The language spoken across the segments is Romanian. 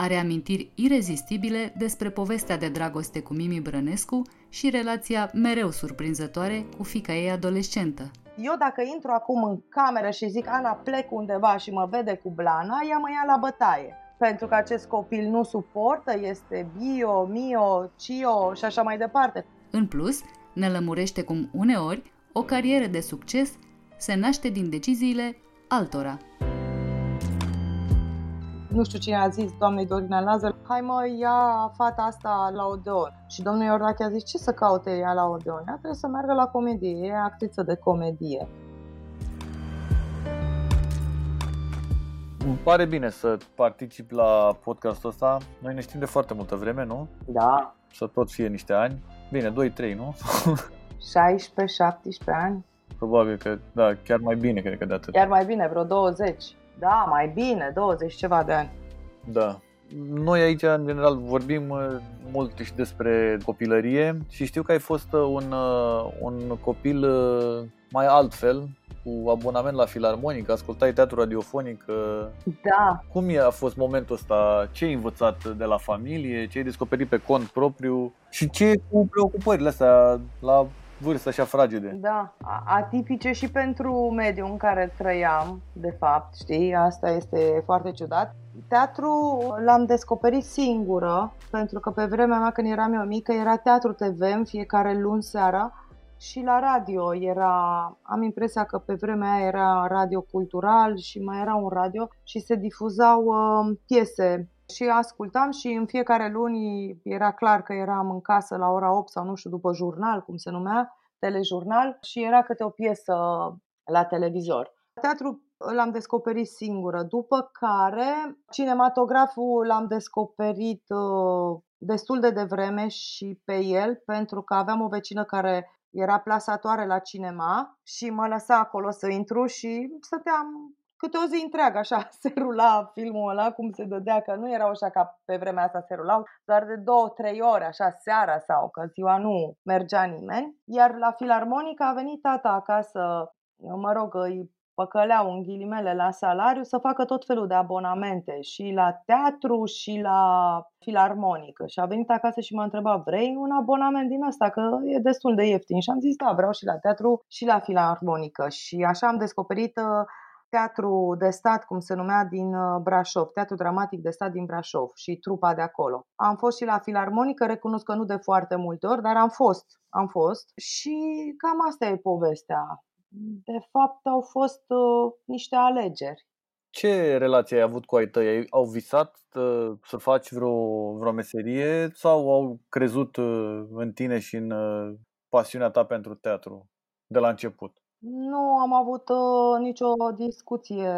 are amintiri irezistibile despre povestea de dragoste cu Mimi Brănescu și relația mereu surprinzătoare cu fica ei adolescentă. Eu dacă intru acum în cameră și zic Ana plec undeva și mă vede cu blana, ea mă ia la bătaie. Pentru că acest copil nu suportă, este bio, mio, cio și așa mai departe. În plus, ne lămurește cum uneori o carieră de succes se naște din deciziile altora nu știu cine a zis doamnei Dorina Lazar, hai mă, ia fata asta la Odeon. Și domnul Iordache a zis, ce să caute ea la Odeon? Ea trebuie să meargă la comedie, e actriță de comedie. Îmi pare bine să particip la podcastul ăsta. Noi ne știm de foarte multă vreme, nu? Da. Să tot fie niște ani. Bine, 2-3, nu? 16-17 ani. Probabil că, da, chiar mai bine cred că de atât. Chiar mai bine, vreo 20. Da, mai bine, 20 ceva de ani. Da. Noi aici, în general, vorbim uh, mult și despre copilărie și știu că ai fost uh, un, uh, un copil mai altfel, cu abonament la filarmonic, ascultai teatru radiofonic. Da. Cum a fost momentul ăsta? Ce ai învățat de la familie? Ce ai descoperit pe cont propriu? Și ce cu preocupările astea la vârste așa fragede. Da, atipice și pentru mediul în care trăiam, de fapt, știi, asta este foarte ciudat. Teatru l-am descoperit singură, pentru că pe vremea mea când eram eu mică era Teatru TV în fiecare luni seara și la radio era, am impresia că pe vremea aia era radio cultural și mai era un radio și se difuzau uh, piese și ascultam și în fiecare luni era clar că eram în casă la ora 8 sau nu știu, după jurnal, cum se numea, telejurnal și era câte o piesă la televizor. Teatru l-am descoperit singură, după care cinematograful l-am descoperit uh, destul de devreme și pe el, pentru că aveam o vecină care era plasatoare la cinema și mă lăsa acolo să intru și stăteam câte o zi întreagă, așa, se rula filmul ăla, cum se dădea, că nu erau așa ca pe vremea asta se rulau, doar de două, trei ore, așa, seara sau că ziua nu mergea nimeni. Iar la filarmonică a venit tata acasă, mă rog, îi păcăleau în ghilimele la salariu să facă tot felul de abonamente și la teatru și la filarmonică. Și a venit acasă și m-a întrebat, vrei un abonament din asta? Că e destul de ieftin. Și am zis, da, vreau și la teatru și la filarmonică. Și așa am descoperit uh, teatru de stat, cum se numea, din uh, Brașov, teatru dramatic de stat din Brașov și trupa de acolo. Am fost și la filarmonică, recunosc că nu de foarte multe ori, dar am fost, am fost și cam asta e povestea. De fapt, au fost uh, niște alegeri. Ce relație ai avut cu ai tăi? Au visat uh, să faci vreo, vreo meserie sau au crezut uh, în tine și în uh, pasiunea ta pentru teatru de la început? Nu am avut, uh, nicio discuție,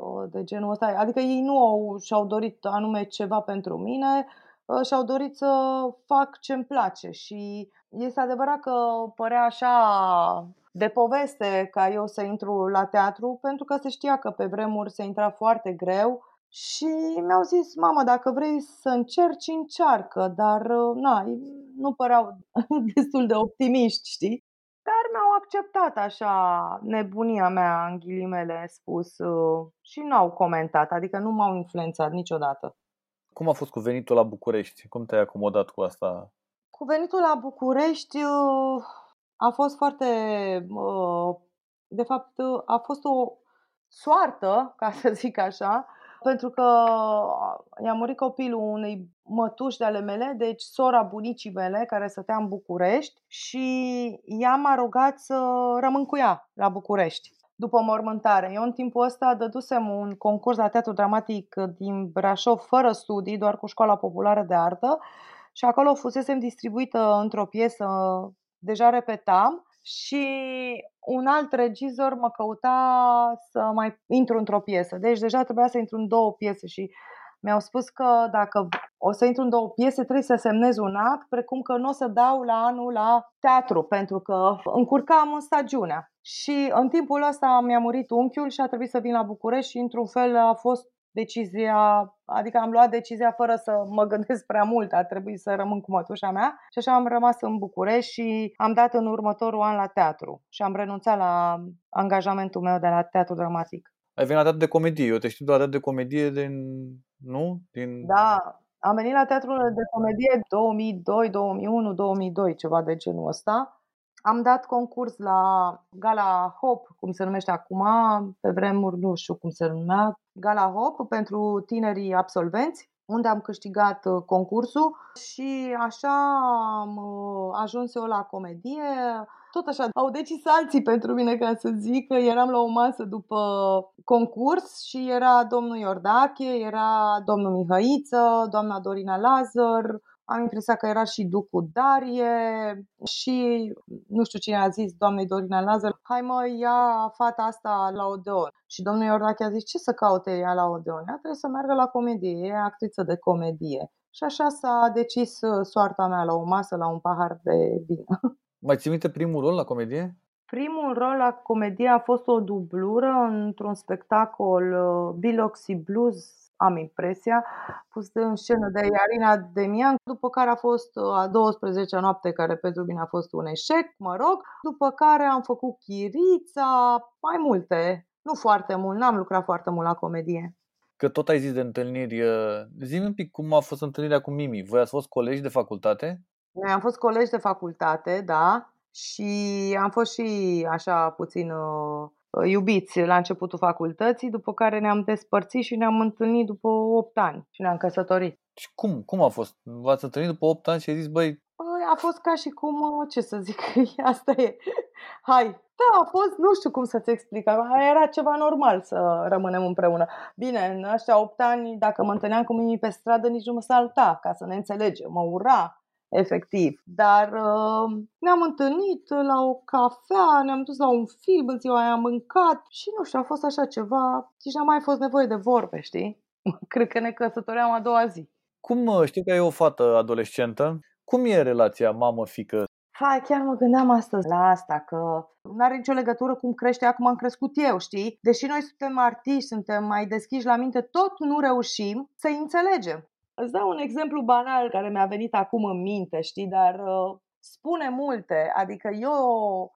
uh, de genul ăsta. Adică ei nu au și-au dorit anume ceva pentru mine, uh, și-au dorit să fac ce-mi place și este adevărat că părea așa de poveste ca eu să intru la teatru, pentru că se știa că pe vremuri se intra foarte greu și mi-au zis: "Mamă, dacă vrei să încerci, încearcă", dar, na, nu păreau destul de optimiști, știi? Dar mi-au acceptat așa nebunia mea, în ghilimele spus, uh, și n-au comentat, adică nu m-au influențat niciodată. Cum a fost cu venitul la București? Cum te-ai acomodat cu asta? Cu venitul la București uh, a fost foarte, uh, de fapt, a fost o soartă, ca să zic așa, pentru că i-a murit copilul unei mătuși de ale mele, deci sora bunicii mele, care stătea în București și ea m-a rugat să rămân cu ea la București după mormântare. Eu în timpul ăsta dădusem un concurs la teatru dramatic din Brașov fără studii, doar cu școala populară de artă și acolo fusesem distribuită într-o piesă, deja repetam și un alt regizor mă căuta să mai intru într-o piesă. Deci deja trebuia să intru în două piese și mi-au spus că dacă o să intru în două piese, trebuie să semnez un act, precum că nu o să dau la anul la teatru, pentru că încurcam în stagiunea. Și în timpul ăsta mi-a murit unchiul și a trebuit să vin la București și într-un fel a fost decizia, adică am luat decizia fără să mă gândesc prea mult, a trebuit să rămân cu mătușa mea și așa am rămas în București și am dat în următorul an la teatru și am renunțat la angajamentul meu de la teatru dramatic. Ai venit la teatru de comedie, eu te știu doar de comedie din, nu? Din... Da, am venit la teatrul de comedie 2002, 2001, 2002, ceva de genul ăsta am dat concurs la Gala Hop, cum se numește acum, pe vremuri nu știu cum se numea, Gala Hop pentru tinerii absolvenți, unde am câștigat uh, concursul și așa am uh, ajuns eu la comedie. Tot așa, au decis alții pentru mine, ca să zic, că eram la o masă după concurs și era domnul Iordache, era domnul Mihăiță, doamna Dorina Lazar, am impresia că era și Ducu Darie și nu știu cine a zis doamnei Dorina Lazar, hai mă, ia fata asta la Odeon. Și domnul Iordache a zis, ce să caute ea la Odeon? Ea trebuie să meargă la comedie, e actriță de comedie. Și așa s-a decis uh, soarta mea la o masă, la un pahar de vin. Mai ții minte primul rol la comedie? Primul rol la comedie a fost o dublură într-un spectacol uh, Biloxi Blues am impresia, pus în scenă de Iarina Demian, după care a fost uh, a 12-a noapte, care pentru mine a fost un eșec, mă rog, după care am făcut Chirița, mai multe, nu foarte mult, n-am lucrat foarte mult la comedie. Că tot ai zis de întâlniri, uh, zi un pic cum a fost întâlnirea cu Mimi. Voi ați fost colegi de facultate? Noi am fost colegi de facultate, da, și am fost și așa puțin uh, Uh, iubiți la începutul facultății, după care ne-am despărțit și ne-am întâlnit după 8 ani și ne-am căsătorit. Și cum? Cum a fost? V-ați întâlnit după 8 ani și ai zis, băi... Păi, a fost ca și cum, uh, ce să zic, asta e, hai, da, a fost, nu știu cum să-ți explic, era ceva normal să rămânem împreună. Bine, în ăștia 8 ani, dacă mă întâlneam cu mine pe stradă, nici nu mă salta, ca să ne înțelegem, mă ura, efectiv. Dar uh, ne-am întâlnit la o cafea, ne-am dus la un film în ziua aia, am mâncat și nu știu, a fost așa ceva, și n-a mai fost nevoie de vorbe, știi? Cred că ne căsătoream a doua zi. Cum uh, știu că e o fată adolescentă? Cum e relația mamă-fică? Hai, chiar mă gândeam astăzi la asta, că nu are nicio legătură cum crește acum am crescut eu, știi? Deși noi suntem artiști, suntem mai deschiși la minte, tot nu reușim să înțelegem. Îți dau un exemplu banal care mi-a venit acum în minte, știi, dar uh, spune multe. Adică eu,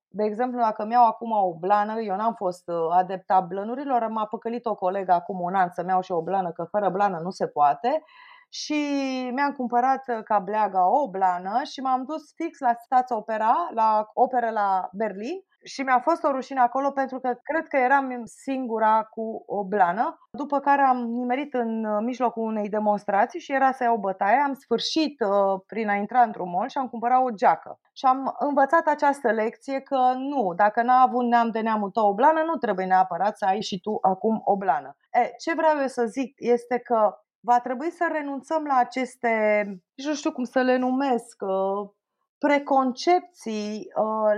de exemplu, dacă mi-au acum o blană, eu n-am fost uh, adepta blănurilor, m-a păcălit o colegă acum un an să-mi iau și o blană, că fără blană nu se poate. Și mi-am cumpărat uh, ca bleaga o blană și m-am dus fix la Stați Opera, la operă la Berlin și mi-a fost o rușine acolo pentru că cred că eram singura cu o blană. După care am nimerit în uh, mijlocul unei demonstrații și era să iau bătaie. Am sfârșit uh, prin a intra într-un mall și am cumpărat o geacă. Și am învățat această lecție că nu, dacă n-a avut neam de neamul tău o blană, nu trebuie neapărat să ai și tu acum o blană. E, ce vreau eu să zic este că va trebui să renunțăm la aceste, nu știu cum să le numesc, uh, preconcepții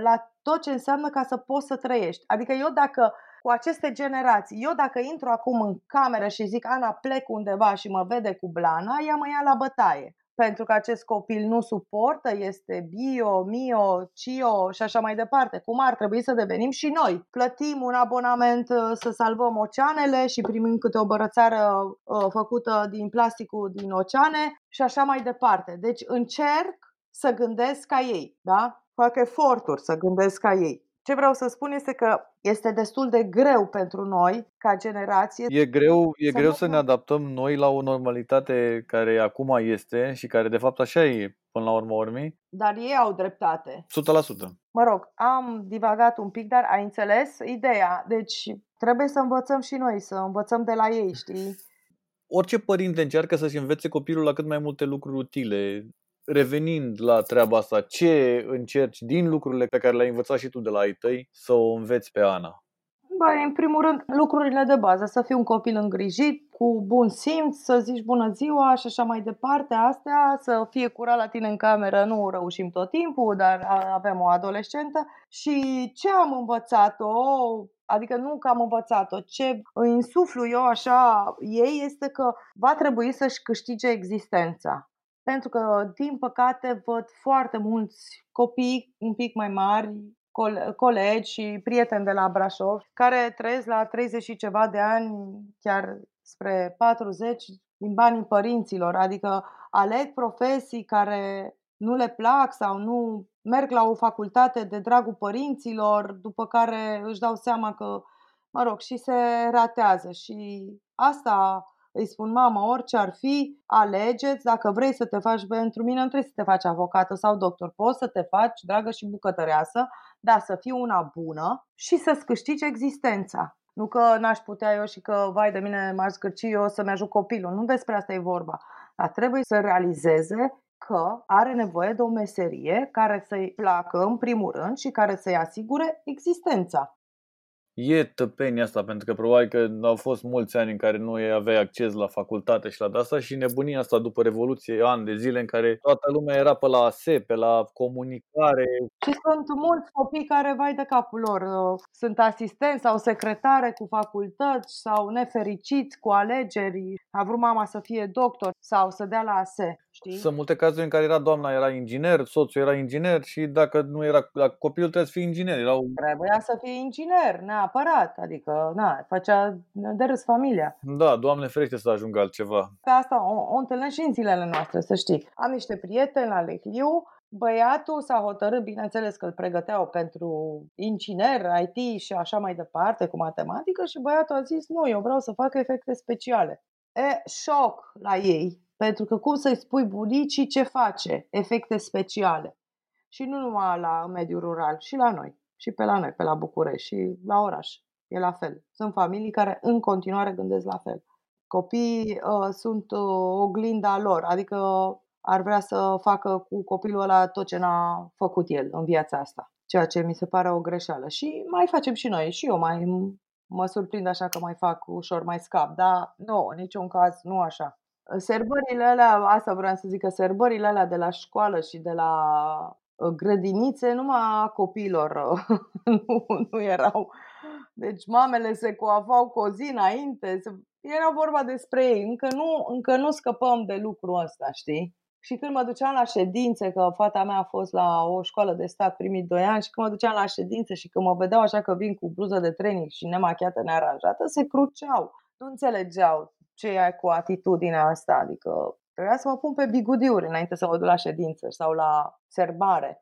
la tot ce înseamnă ca să poți să trăiești. Adică eu dacă cu aceste generații, eu dacă intru acum în cameră și zic Ana plec undeva și mă vede cu blana, ea mă ia la bătaie. Pentru că acest copil nu suportă, este bio, mio, cio și așa mai departe. Cum ar trebui să devenim și noi. Plătim un abonament uh, să salvăm oceanele și primim câte o bărățară uh, făcută din plasticul din oceane și așa mai departe. Deci încerc să gândesc ca ei, da? fac eforturi să gândesc ca ei. Ce vreau să spun este că este destul de greu pentru noi, ca generație. E greu, e să, greu să ne adaptăm noi la o normalitate care acum este și care de fapt așa e până la urmă urmei. Dar ei au dreptate. 100%. Mă rog, am divagat un pic, dar ai înțeles ideea. Deci trebuie să învățăm și noi, să învățăm de la ei, știi? orice părinte încearcă să-și învețe copilul la cât mai multe lucruri utile. Revenind la treaba asta, ce încerci din lucrurile pe care le-ai învățat și tu de la ai tăi să o înveți pe Ana? Bă, în primul rând, lucrurile de bază, să fii un copil îngrijit, cu bun simț, să zici bună ziua și așa mai departe, astea, să fie curat la tine în cameră, nu reușim tot timpul, dar avem o adolescentă. Și ce am învățat-o, adică nu că am învățat-o, ce îi insuflu eu așa ei este că va trebui să-și câștige existența. Pentru că, din păcate, văd foarte mulți copii un pic mai mari, colegi și prieteni de la Brașov care trăiesc la 30 și ceva de ani, chiar spre 40, din banii părinților, adică aleg profesii care nu le plac sau nu merg la o facultate de dragul părinților, după care își dau seama că, mă rog, și se ratează. Și asta îi spun, mama, orice ar fi, alegeți, dacă vrei să te faci, pentru mine nu trebuie să te faci avocată sau doctor, poți să te faci dragă și bucătăreasă, dar să fii una bună și să-ți câștigi existența. Nu că n-aș putea eu și că, vai de mine, m-aș zgârci eu să-mi ajut copilul. Nu despre asta e vorba. Dar trebuie să realizeze că are nevoie de o meserie care să-i placă în primul rând și care să-i asigure existența e tăpenia asta, pentru că probabil că au fost mulți ani în care nu aveai acces la facultate și la asta și nebunia asta după Revoluție, ani de zile în care toată lumea era pe la ASE, pe la comunicare. Și sunt mulți copii care, vai de capul lor, uh, sunt asistenți sau secretare cu facultăți sau nefericiți cu alegeri. A vrut mama să fie doctor sau să dea la ASE. Știi? Sunt multe cazuri în care era doamna era inginer, soțul era inginer și dacă nu era copilul trebuie să fie inginer. Erau... Trebuia să fie inginer, neapărat, adică na, făcea de râs familia. Da, doamne ferește să ajungă altceva. Pe asta o, o întâlnesc și în zilele noastre, să știi. Am niște prieteni la Lehliu, Băiatul s-a hotărât, bineînțeles că îl pregăteau pentru inginer, IT și așa mai departe, cu matematică și băiatul a zis, nu, eu vreau să fac efecte speciale. E, șoc la ei, pentru că cum să-i spui bunicii ce face? Efecte speciale. Și nu numai la mediul rural, și la noi. Și pe la noi, pe la București și la oraș. E la fel. Sunt familii care în continuare gândesc la fel. Copiii uh, sunt uh, oglinda lor, adică ar vrea să facă cu copilul ăla tot ce n-a făcut el în viața asta. Ceea ce mi se pare o greșeală. Și mai facem și noi. Și eu mai mă surprind așa că mai fac ușor, mai scap. Dar nu, în niciun caz nu așa. Sărbările alea, asta vreau să zic, că sărbările alea de la școală și de la uh, grădinițe, numai a copiilor nu, nu erau. Deci mamele se coafau cu o zi înainte, era vorba despre ei. Încă nu, încă nu scăpăm de lucrul ăsta, știi? Și când mă duceam la ședințe, că fata mea a fost la o școală de stat primii doi ani și când mă duceam la ședințe și când mă vedeau așa că vin cu bluză de training și nemachiată nearanjată, se cruceau. Nu înțelegeau ce e cu atitudinea asta, adică trebuia să mă pun pe bigudiuri înainte să mă duc la ședință sau la serbare.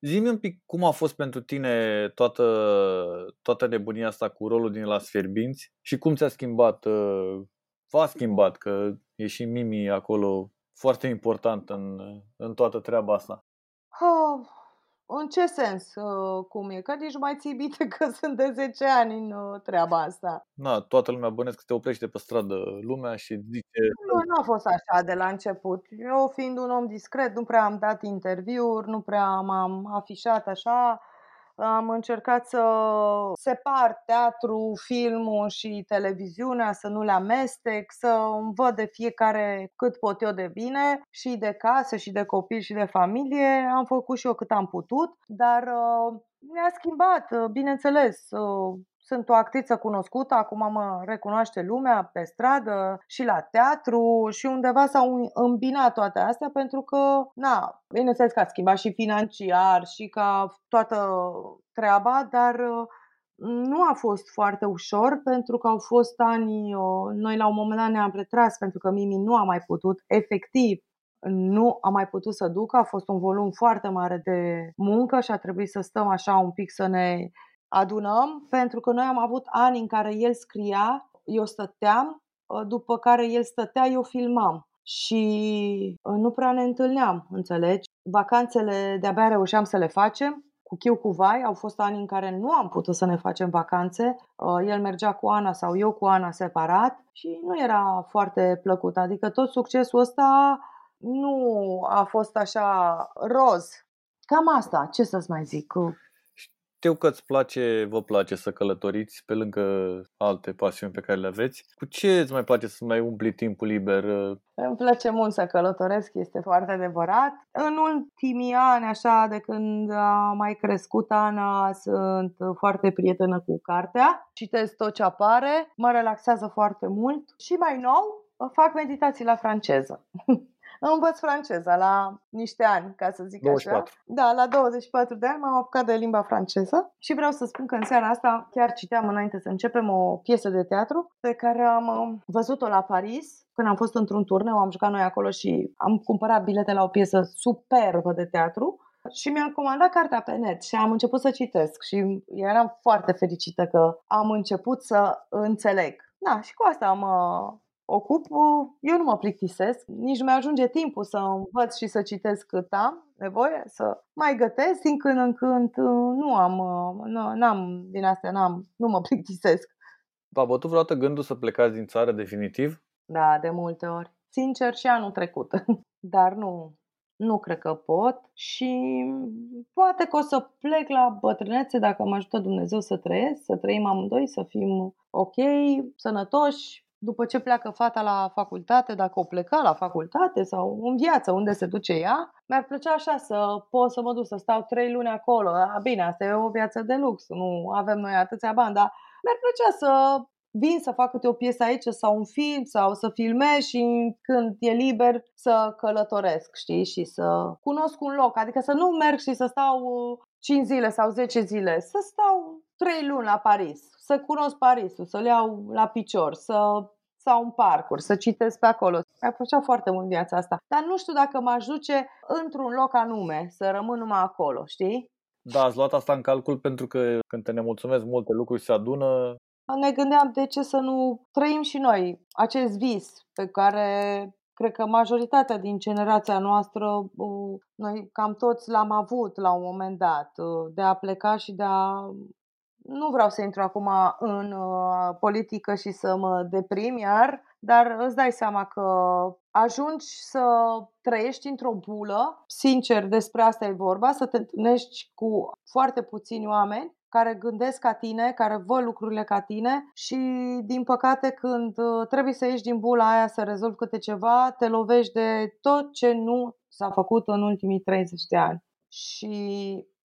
Zi-mi un pic cum a fost pentru tine toată, toată nebunia asta cu rolul din Las Fierbinți și cum ți-a schimbat, uh, v-a schimbat, că e și Mimi acolo foarte important în, în toată treaba asta. Oh, în ce sens? Uh, cum e? Că nici mai ții bine că sunt de 10 ani în uh, treaba asta. Na, toată lumea bănesc că te oprește pe stradă lumea și zice... Nu, nu a fost așa de la început. Eu fiind un om discret, nu prea am dat interviuri, nu prea m-am afișat așa am încercat să separ teatru, filmul și televiziunea, să nu le amestec, să văd de fiecare cât pot eu de bine și de casă și de copii și de familie. Am făcut și eu cât am putut, dar uh, mi-a schimbat, uh, bineînțeles. Uh, sunt o actriță cunoscută, acum mă recunoaște lumea pe stradă și la teatru și undeva s-au îmbinat toate astea pentru că, na, bineînțeles că a schimbat și financiar și ca toată treaba, dar uh, nu a fost foarte ușor pentru că au fost ani, uh, noi la un moment dat ne-am retras pentru că Mimi nu a mai putut efectiv nu a mai putut să ducă, a fost un volum foarte mare de muncă și a trebuit să stăm așa un pic să ne adunăm, pentru că noi am avut ani în care el scria, eu stăteam, ă, după care el stătea, eu filmam și ă, nu prea ne întâlneam, înțelegi? Vacanțele de-abia reușeam să le facem cu chiu cu vai. Au fost ani în care nu am putut să ne facem vacanțe. Uh, el mergea cu Ana sau eu cu Ana separat și nu era foarte plăcut. Adică tot succesul ăsta nu a fost așa roz. Cam asta, ce să-ți mai zic? Știu că îți place, vă place să călătoriți pe lângă alte pasiuni pe care le aveți. Cu ce îți mai place să mai umpli timpul liber? Îmi place mult să călătoresc, este foarte adevărat. În ultimii ani, așa, de când a mai crescut Ana, sunt foarte prietenă cu cartea. Citesc tot ce apare, mă relaxează foarte mult și mai nou fac meditații la franceză. Învăț franceza la niște ani, ca să zic 24. așa. Da, la 24 de ani m-am apucat de limba franceză și vreau să spun că în seara asta chiar citeam înainte să începem o piesă de teatru pe care am uh, văzut-o la Paris când am fost într-un turneu, am jucat noi acolo și am cumpărat bilete la o piesă superbă de teatru și mi-am comandat cartea pe net și am început să citesc și eram foarte fericită că am început să înțeleg. Da, și cu asta mă, ocup, eu nu mă plictisesc, nici nu mi-ajunge timpul să învăț și să citesc cât am nevoie, să mai gătesc din când în când, nu am, nu, n-am din astea, n-am, nu mă plictisesc. V-a bătut vreodată gândul să plecați din țară definitiv? Da, de multe ori. Sincer și anul trecut. Dar nu, nu cred că pot și poate că o să plec la bătrânețe dacă mă ajută Dumnezeu să trăiesc, să trăim amândoi, să fim ok, sănătoși, după ce pleacă fata la facultate, dacă o pleca la facultate sau în viață, unde se duce ea, mi-ar plăcea așa să pot să mă duc să stau trei luni acolo. A, bine, asta e o viață de lux, nu avem noi atâția bani, dar mi-ar plăcea să vin să fac câte o piesă aici sau un film sau să filmez și când e liber să călătoresc, știi, și să cunosc un loc. Adică să nu merg și să stau 5 zile sau 10 zile, să stau 3 luni la Paris, să cunosc Parisul, să-l iau la picior, să sau în parcuri, să citesc pe acolo. Mi-a plăcea foarte mult viața asta. Dar nu știu dacă m-aș duce într-un loc anume, să rămân numai acolo, știi? Da, ați luat asta în calcul pentru că când te nemulțumesc multe lucruri se adună. Ne gândeam de ce să nu trăim și noi acest vis pe care cred că majoritatea din generația noastră, noi cam toți l-am avut la un moment dat, de a pleca și de a nu vreau să intru acum în uh, politică și să mă deprim iar, dar îți dai seama că ajungi să trăiești într-o bulă, sincer despre asta e vorba, să te întâlnești cu foarte puțini oameni care gândesc ca tine, care văd lucrurile ca tine și, din păcate, când uh, trebuie să ieși din bula aia să rezolvi câte ceva, te lovești de tot ce nu s-a făcut în ultimii 30 de ani. Și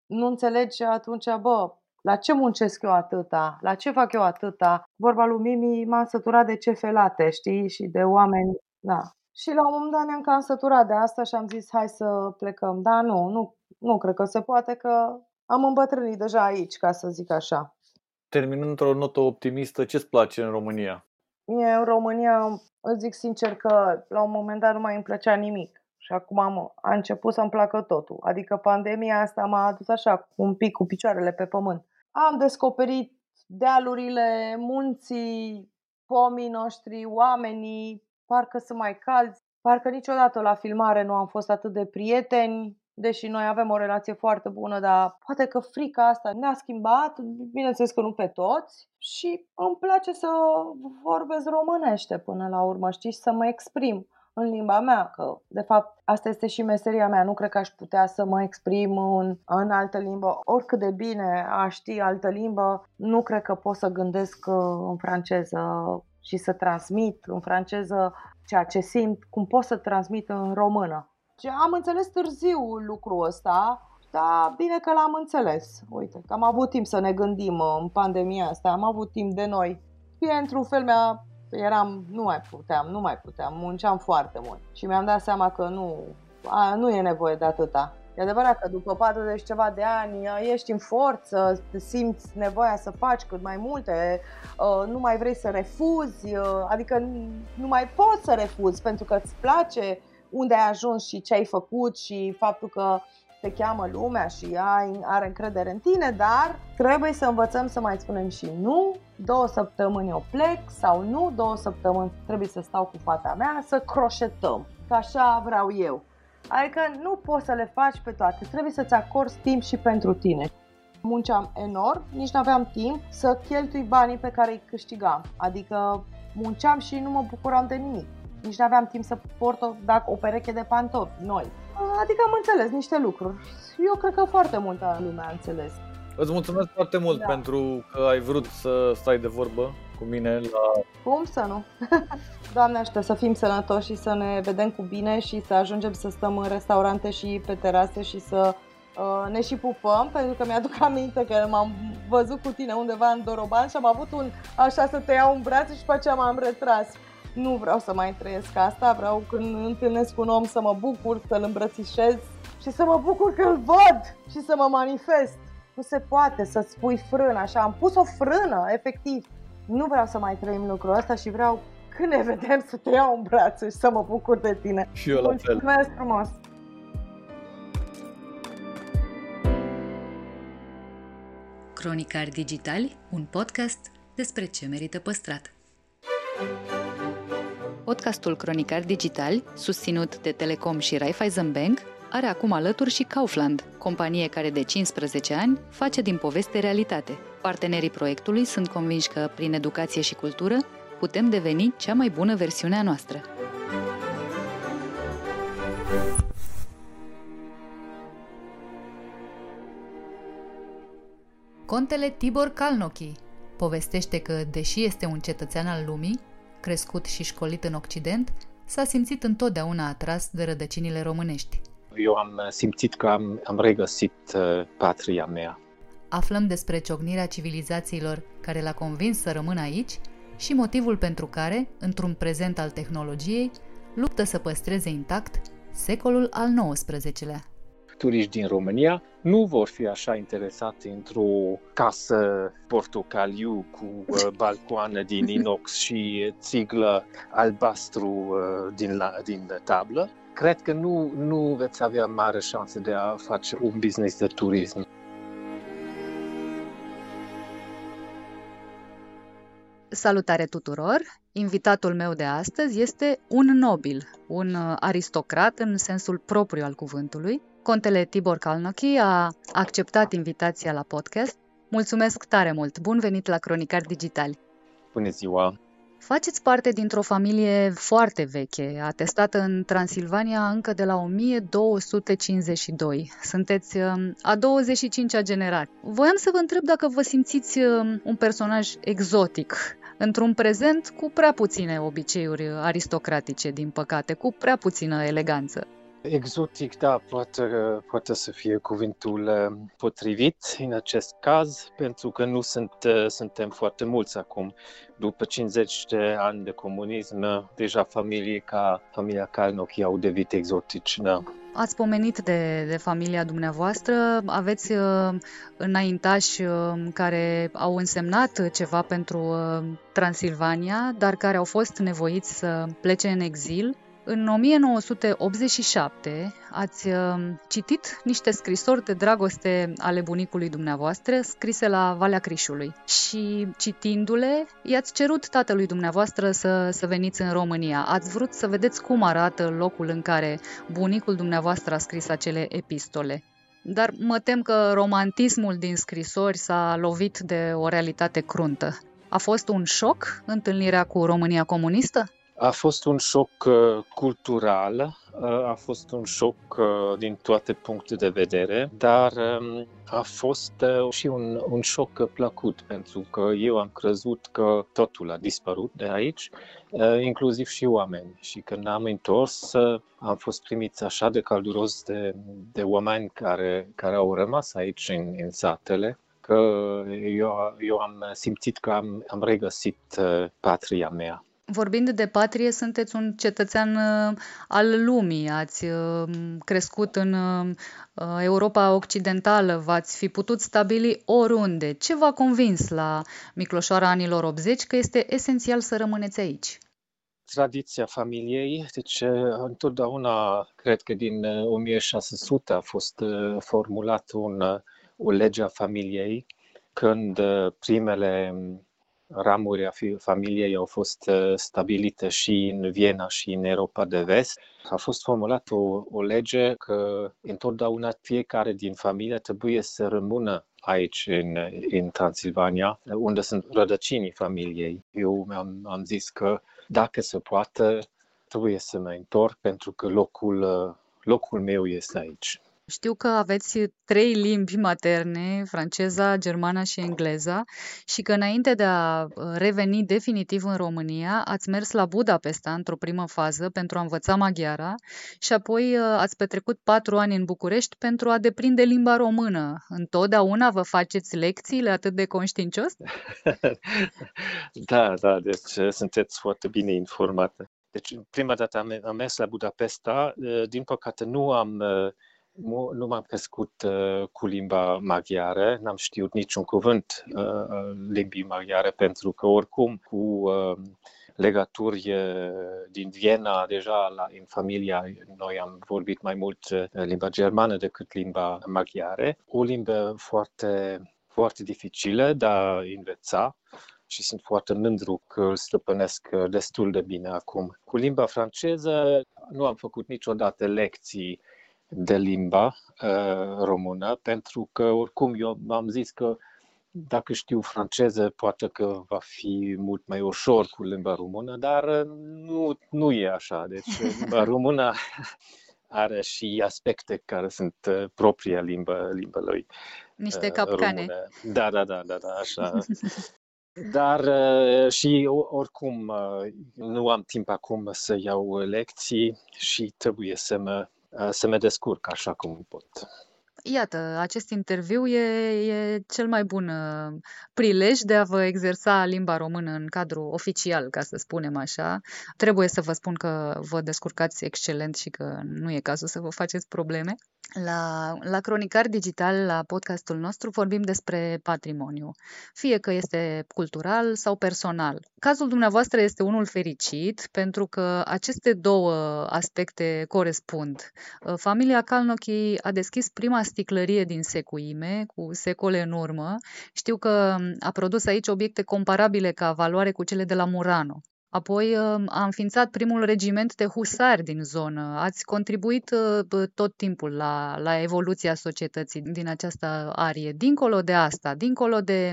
nu înțelegi atunci, bă, la ce muncesc eu atâta? La ce fac eu atâta? Vorba lui Mimi m-am săturat de cefelate, știi? Și de oameni, da. Și la un moment dat ne-am cam săturat de asta și am zis hai să plecăm. Da, nu, nu, nu cred că se poate că am îmbătrânit deja aici, ca să zic așa. Terminând într-o notă optimistă, ce-ți place în România? Mie în România îți zic sincer că la un moment dat nu mai îmi plăcea nimic. Și acum am, a început să-mi placă totul. Adică pandemia asta m-a adus așa, un pic cu picioarele pe pământ. Am descoperit dealurile, munții, pomii noștri, oamenii, parcă sunt mai calzi. Parcă niciodată la filmare nu am fost atât de prieteni, deși noi avem o relație foarte bună, dar poate că frica asta ne-a schimbat, bineînțeles că nu pe toți, și îmi place să vorbesc românește până la urmă, știi, să mă exprim în limba mea, că de fapt asta este și meseria mea. Nu cred că aș putea să mă exprim în, în altă limbă. Oricât de bine aș ști altă limbă, nu cred că pot să gândesc uh, în franceză și să transmit în franceză ceea ce simt, cum pot să transmit în română. Și am înțeles târziu lucrul ăsta, dar bine că l-am înțeles. Uite, că am avut timp să ne gândim uh, în pandemia asta, am avut timp de noi. Fie într-un fel mi-a eram, nu mai puteam, nu mai puteam, munceam foarte mult și mi-am dat seama că nu, a, nu e nevoie de atâta. E adevărat că după 40 ceva de ani ești în forță, te simți nevoia să faci cât mai multe, nu mai vrei să refuzi, adică nu mai poți să refuzi pentru că îți place unde ai ajuns și ce ai făcut și faptul că te cheamă lumea și ai, are încredere în tine, dar trebuie să învățăm să mai spunem și nu, două săptămâni eu plec sau nu, două săptămâni trebuie să stau cu fata mea, să croșetăm, că așa vreau eu. Adică nu poți să le faci pe toate, trebuie să-ți acorzi timp și pentru tine. Munceam enorm, nici nu aveam timp să cheltui banii pe care îi câștigam. Adică munceam și nu mă bucuram de nimic. Nici nu aveam timp să port o, dacă, o pereche de pantofi noi. Adică am înțeles niște lucruri. Eu cred că foarte multă lume a înțeles. Îți mulțumesc foarte mult da. pentru că ai vrut să stai de vorbă cu mine la... Cum să nu? Doamne ajută să fim sănătoși și să ne vedem cu bine și să ajungem să stăm în restaurante și pe terase și să uh, ne și pupăm, pentru că mi-aduc aminte că m-am văzut cu tine undeva în Doroban și am avut un așa să te iau în brațe și după aceea m-am retras. Nu vreau să mai trăiesc asta, vreau când întâlnesc un om să mă bucur, să-l îmbrățișez și să mă bucur că îl văd și să mă manifest. Nu se poate să spui frână așa, am pus o frână, efectiv. Nu vreau să mai trăim lucrul ăsta și vreau când ne vedem să te iau în brațe și să mă bucur de tine. Și eu la fel. Mulțumesc frumos! Cronicari Digitali, un podcast despre ce merită păstrat. Podcastul Cronicari Digitali, susținut de Telecom și Raiffeisen Bank, are acum alături și Kaufland, companie care de 15 ani face din poveste realitate. Partenerii proiectului sunt convinși că, prin educație și cultură, putem deveni cea mai bună versiune a noastră. Contele Tibor Kalnoki povestește că, deși este un cetățean al lumii, crescut și școlit în Occident, s-a simțit întotdeauna atras de rădăcinile românești. Eu am simțit că am, am regăsit uh, patria mea. Aflăm despre ciocnirea civilizațiilor care l-a convins să rămână aici și motivul pentru care, într-un prezent al tehnologiei, luptă să păstreze intact secolul al XIX-lea. Turiști din România nu vor fi așa interesați într-o casă portocaliu cu uh, balcoane din inox și țiglă albastru uh, din, la, din tablă. Cred că nu, nu veți avea mare șanse de a face un business de turism. Salutare tuturor! Invitatul meu de astăzi este un nobil, un uh, aristocrat în sensul propriu al cuvântului. Contele Tibor Kalnoki a acceptat invitația la podcast. Mulțumesc tare mult! Bun venit la Cronicari Digitali! Bună ziua! Faceți parte dintr-o familie foarte veche, atestată în Transilvania încă de la 1252. Sunteți um, a 25-a generație. Voiam să vă întreb dacă vă simțiți um, un personaj exotic într-un prezent cu prea puține obiceiuri aristocratice, din păcate, cu prea puțină eleganță. Exotic, da, poate, poate să fie cuvântul uh, potrivit în acest caz, pentru că nu sunt, uh, suntem foarte mulți acum. După 50 de ani de comunism, deja familii ca familia Kalnoki au devenit exotici. Da. Ați pomenit de, de familia dumneavoastră, aveți uh, înaintași uh, care au însemnat ceva pentru uh, Transilvania, dar care au fost nevoiți să plece în exil. În 1987 ați uh, citit niște scrisori de dragoste ale bunicului dumneavoastră scrise la Valea Crișului și citindu-le i-ați cerut tatălui dumneavoastră să, să veniți în România. Ați vrut să vedeți cum arată locul în care bunicul dumneavoastră a scris acele epistole. Dar mă tem că romantismul din scrisori s-a lovit de o realitate cruntă. A fost un șoc întâlnirea cu România comunistă? A fost un șoc uh, cultural, uh, a fost un șoc uh, din toate puncte de vedere, dar um, a fost și un, un șoc plăcut, pentru că eu am crezut că totul a dispărut de aici, inclusiv și oameni. Și când am întors, am fost primiți așa de calduros de, de oameni care, care au rămas aici în, în satele, că eu, eu am simțit că am, am regăsit patria mea. Vorbind de patrie, sunteți un cetățean uh, al lumii, ați uh, crescut în uh, Europa Occidentală, v-ați fi putut stabili oriunde. Ce v-a convins la Micloșoara anilor 80 că este esențial să rămâneți aici? Tradiția familiei, deci întotdeauna, cred că din 1600 a fost formulat un, o lege a familiei, când primele ramuri a familiei au fost stabilite și în Viena și în Europa de Vest. A fost formulată o, o lege că întotdeauna fiecare din familie trebuie să rămână aici în, în Transilvania, unde sunt rădăcinii familiei. Eu am, am zis că dacă se poate, trebuie să mă întorc pentru că locul, locul meu este aici. Știu că aveți trei limbi materne, franceza, germana și engleza, și că înainte de a uh, reveni definitiv în România, ați mers la Budapesta într-o primă fază pentru a învăța maghiara și apoi uh, ați petrecut patru ani în București pentru a deprinde limba română. Întotdeauna vă faceți lecțiile atât de conștiincios? da, da, deci uh, sunteți foarte bine informată. Deci, prima dată am, am mers la Budapesta, din păcate nu am nu m-am crescut uh, cu limba maghiară, n-am știut niciun cuvânt uh, uh, limbii maghiare, pentru că oricum cu uh, legaturi uh, din Viena, deja la, în familia noi am vorbit mai mult uh, limba germană decât limba maghiară. O limbă foarte, foarte dificilă de a învăța și sunt foarte mândru că îl stăpânesc uh, destul de bine acum. Cu limba franceză nu am făcut niciodată lecții de limba uh, română, pentru că oricum eu am zis că dacă știu franceză, poate că va fi mult mai ușor cu limba română, dar uh, nu, nu e așa. Deci uh, limba română are și aspecte care sunt uh, propria limba, limba lui. Niște capcane. Română. Da, da, da, da, da, așa. Dar uh, și oricum nu am timp acum să iau lecții și trebuie să mă să mă descurc așa cum pot. Iată, acest interviu e, e cel mai bun uh, prilej de a vă exersa limba română în cadru oficial, ca să spunem așa. Trebuie să vă spun că vă descurcați excelent și că nu e cazul să vă faceți probleme. La, la Cronicar Digital, la podcastul nostru, vorbim despre patrimoniu, fie că este cultural sau personal. Cazul dumneavoastră este unul fericit pentru că aceste două aspecte corespund. Familia Calnochi a deschis prima sticlărie din Secuime, cu secole în urmă. Știu că a produs aici obiecte comparabile ca valoare cu cele de la Murano. Apoi um, a înființat primul regiment de husari din zonă. Ați contribuit uh, tot timpul la, la evoluția societății din această arie. Dincolo de asta, dincolo de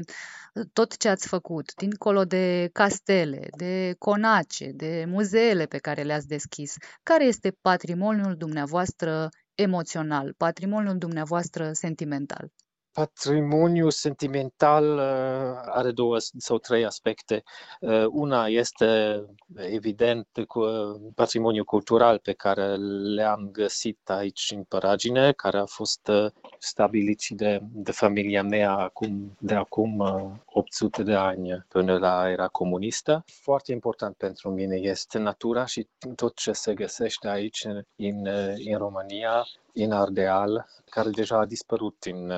uh, tot ce ați făcut, dincolo de castele, de conace, de muzeele pe care le-ați deschis, care este patrimoniul dumneavoastră emoțional, patrimoniul dumneavoastră sentimental? Patrimoniul sentimental uh, are două sau trei aspecte. Uh, una este, evident, cu uh, patrimoniul cultural pe care le-am găsit aici în Paragine, care a fost stabilit și de, de familia mea acum, de acum 800 de ani până la era comunistă. Foarte important pentru mine este natura și tot ce se găsește aici în, în România, în Ardeal, care deja a dispărut în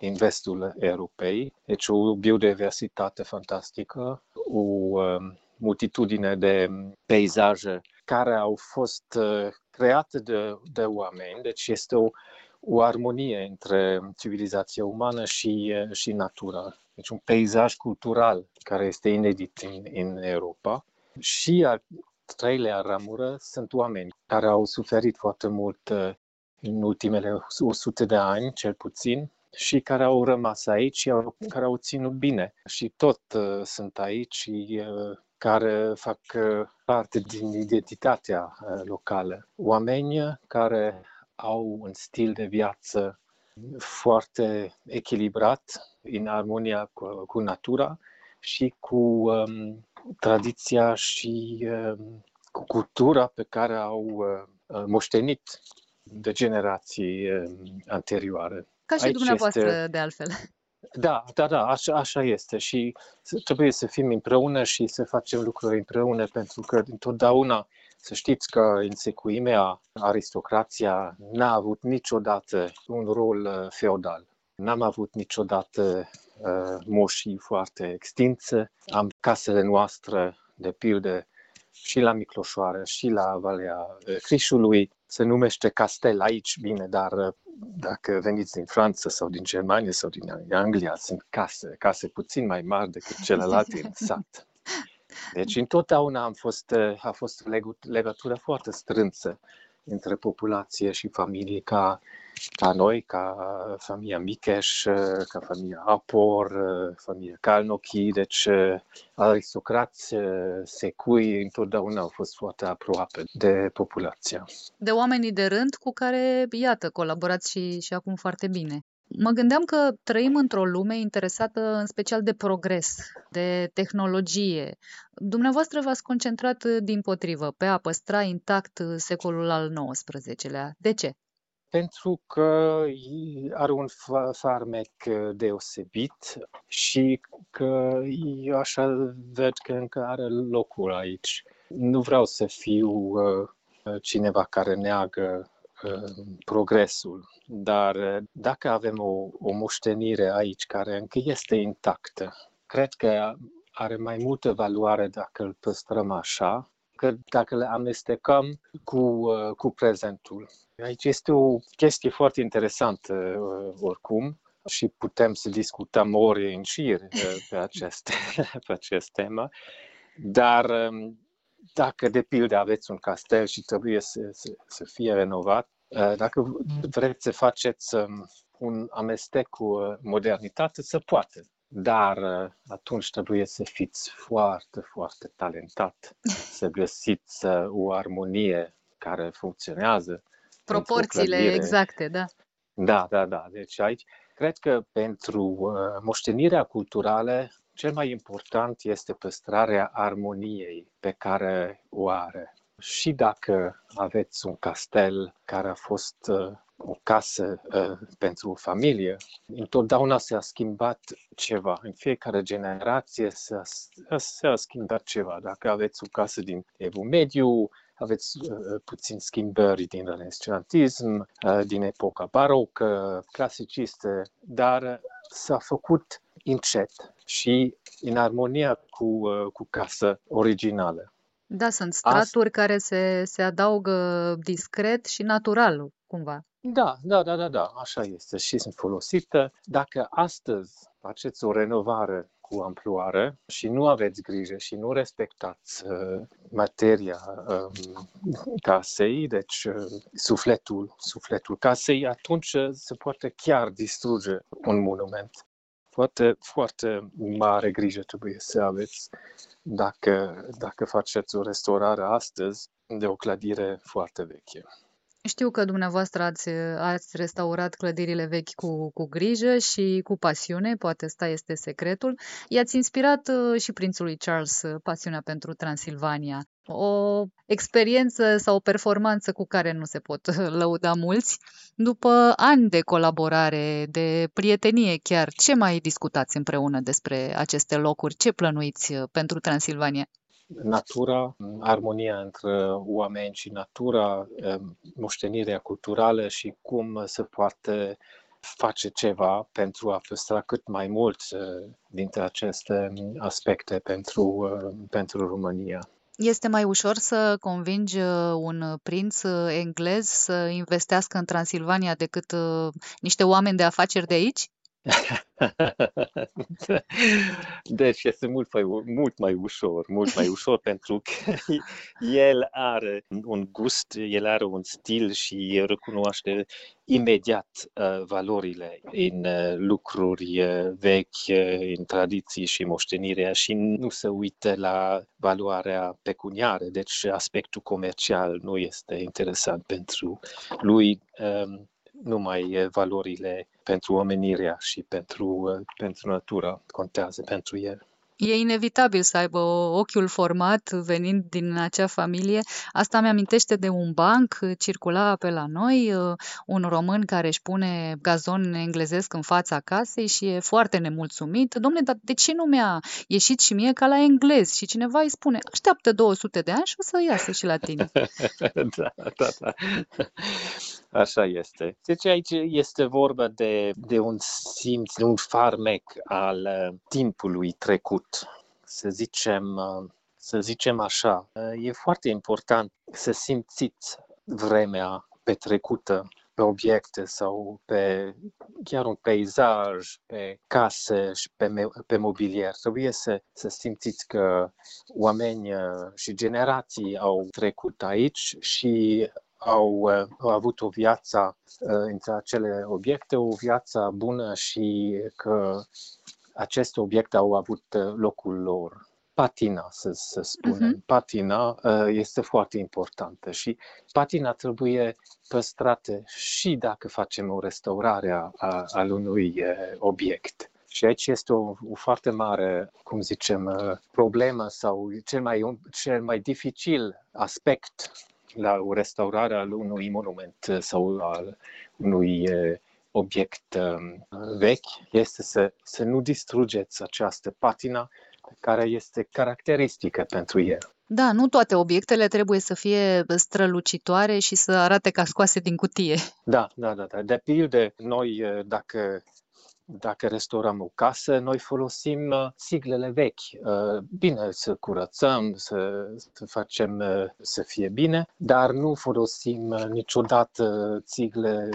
în vestul Europei. Deci o biodiversitate fantastică, o um, multitudine de peisaje care au fost uh, create de, de oameni, deci este o, o armonie între civilizația umană și, uh, și natura. Deci un peisaj cultural care este inedit în, în Europa. Și a treilea ramură sunt oameni care au suferit foarte mult uh, în ultimele 100 de ani, cel puțin, și care au rămas aici și care au ținut bine și tot uh, sunt aici și uh, care fac uh, parte din identitatea uh, locală. Oameni care au un stil de viață foarte echilibrat, în armonia cu, cu natura și cu um, tradiția și um, cu cultura pe care au uh, moștenit de generații um, anterioare. Ca și Aici dumneavoastră, este... de altfel. Da, da, da, așa, așa este și trebuie să fim împreună și să facem lucruri împreună pentru că întotdeauna să știți că în secuimea aristocrația n-a avut niciodată un rol uh, feudal. N-am avut niciodată uh, moșii foarte extinse. Am casele noastre, de pildă, și la Micloșoară și la Valea uh, Crișului se numește castel aici, bine, dar uh, dacă veniți din Franța sau din Germania sau din Anglia, sunt case, case puțin mai mari decât celelalte în sat. Deci întotdeauna am fost, uh, a fost o legătură foarte strânsă între populație și familie ca ca noi, ca familia Micheș, ca familia Apor, familia Calnochi, deci aristocrați secui întotdeauna au fost foarte aproape de populația. De oamenii de rând cu care, iată, colaborați și, și acum foarte bine. Mă gândeam că trăim într-o lume interesată în special de progres, de tehnologie. Dumneavoastră v-ați concentrat din potrivă pe a păstra intact secolul al XIX-lea. De ce? Pentru că are un farmec deosebit și că eu așa văd că încă are locul aici. Nu vreau să fiu uh, cineva care neagă uh, progresul, dar dacă avem o, o moștenire aici care încă este intactă, cred că are mai multă valoare dacă îl păstrăm așa că dacă le amestecăm cu, uh, cu prezentul. Aici este o chestie foarte interesantă uh, oricum și putem să discutăm ori în șir uh, pe acest, pe acest temă, dar um, dacă de pildă aveți un castel și trebuie să, să, să fie renovat, dacă vreți să faceți um, un amestec cu modernitate, să poate dar uh, atunci trebuie să fiți foarte, foarte talentat, să găsiți uh, o armonie care funcționează. Proporțiile exacte, da. Da, da, da. Deci aici, cred că pentru uh, moștenirea culturală, cel mai important este păstrarea armoniei pe care o are. Și dacă aveți un castel care a fost o casă uh, pentru o familie, întotdeauna s-a schimbat ceva. În fiecare generație s-a, s-a schimbat ceva. Dacă aveți o casă din Evul Mediu, aveți uh, puțin schimbări din renesantism, uh, din epoca barocă, clasicistă, dar s-a făcut încet și în armonia cu, uh, cu casa originală. Da, sunt straturi Asta... care se, se adaugă discret și natural, cumva. Da, da, da, da, da, așa este și sunt folosite. Dacă astăzi faceți o renovare cu amploare și nu aveți grijă și nu respectați uh, materia um, casei, deci uh, sufletul, sufletul casei, atunci uh, se poate chiar distruge un monument. Foarte, foarte mare grijă trebuie să aveți dacă, dacă faceți o restaurare astăzi de o clădire foarte veche. Știu că dumneavoastră ați, ați restaurat clădirile vechi cu, cu grijă și cu pasiune, poate ăsta este secretul. I-ați inspirat uh, și prințului Charles uh, pasiunea pentru Transilvania. O experiență sau o performanță cu care nu se pot uh, lăuda mulți. După ani de colaborare, de prietenie chiar, ce mai discutați împreună despre aceste locuri? Ce plănuiți pentru Transilvania? Natura, armonia între oameni și natura, moștenirea culturală și cum se poate face ceva pentru a păstra cât mai mult dintre aceste aspecte pentru, pentru România. Este mai ușor să convingi un prinț englez să investească în Transilvania decât niște oameni de afaceri de aici? deci este mult mai, mult mai ușor, mult mai ușor pentru că el are un gust, el are un stil și recunoaște imediat uh, valorile în uh, lucruri uh, vechi, uh, în tradiții și moștenirea și nu se uită la valoarea pecuniară, deci aspectul comercial nu este interesant pentru lui. Um, numai valorile pentru omenirea și pentru, pentru natura contează pentru el. E inevitabil să aibă ochiul format venind din acea familie. Asta mi-amintește de un banc, circula pe la noi, uh, un român care își pune gazon englezesc în fața casei și e foarte nemulțumit. Domnule, dar de ce nu mi-a ieșit și mie ca la englez? Și cineva îi spune, așteaptă 200 de ani și o să iasă și la tine. da, da, da. Așa este. Deci aici este vorba de, de un simț, de un farmec al uh, timpului trecut. Să zicem, uh, să zicem așa, uh, e foarte important să simțiți vremea petrecută pe obiecte sau pe chiar un peisaj, pe case și pe, pe mobilier. Trebuie să, să simțiți că oameni și generații au trecut aici și au, au avut o viață între acele obiecte, o viață bună și că aceste obiecte au avut locul lor patina, să, să spunem. Uh-huh. Patina uh, este foarte importantă și patina trebuie păstrată și dacă facem o restaurare a, a, al unui uh, obiect. Și aici este o, o foarte mare, cum zicem, uh, problemă sau cel mai, cel mai dificil aspect la o restaurare al unui monument sau al unui obiect um, vechi este să, să nu distrugeți această patina care este caracteristică pentru el. Da, nu toate obiectele trebuie să fie strălucitoare și să arate ca scoase din cutie. Da, da, da. da. De pildă, noi dacă dacă restaurăm o casă, noi folosim uh, siglele vechi. Uh, bine, să curățăm, să, să facem uh, să fie bine, dar nu folosim niciodată țigle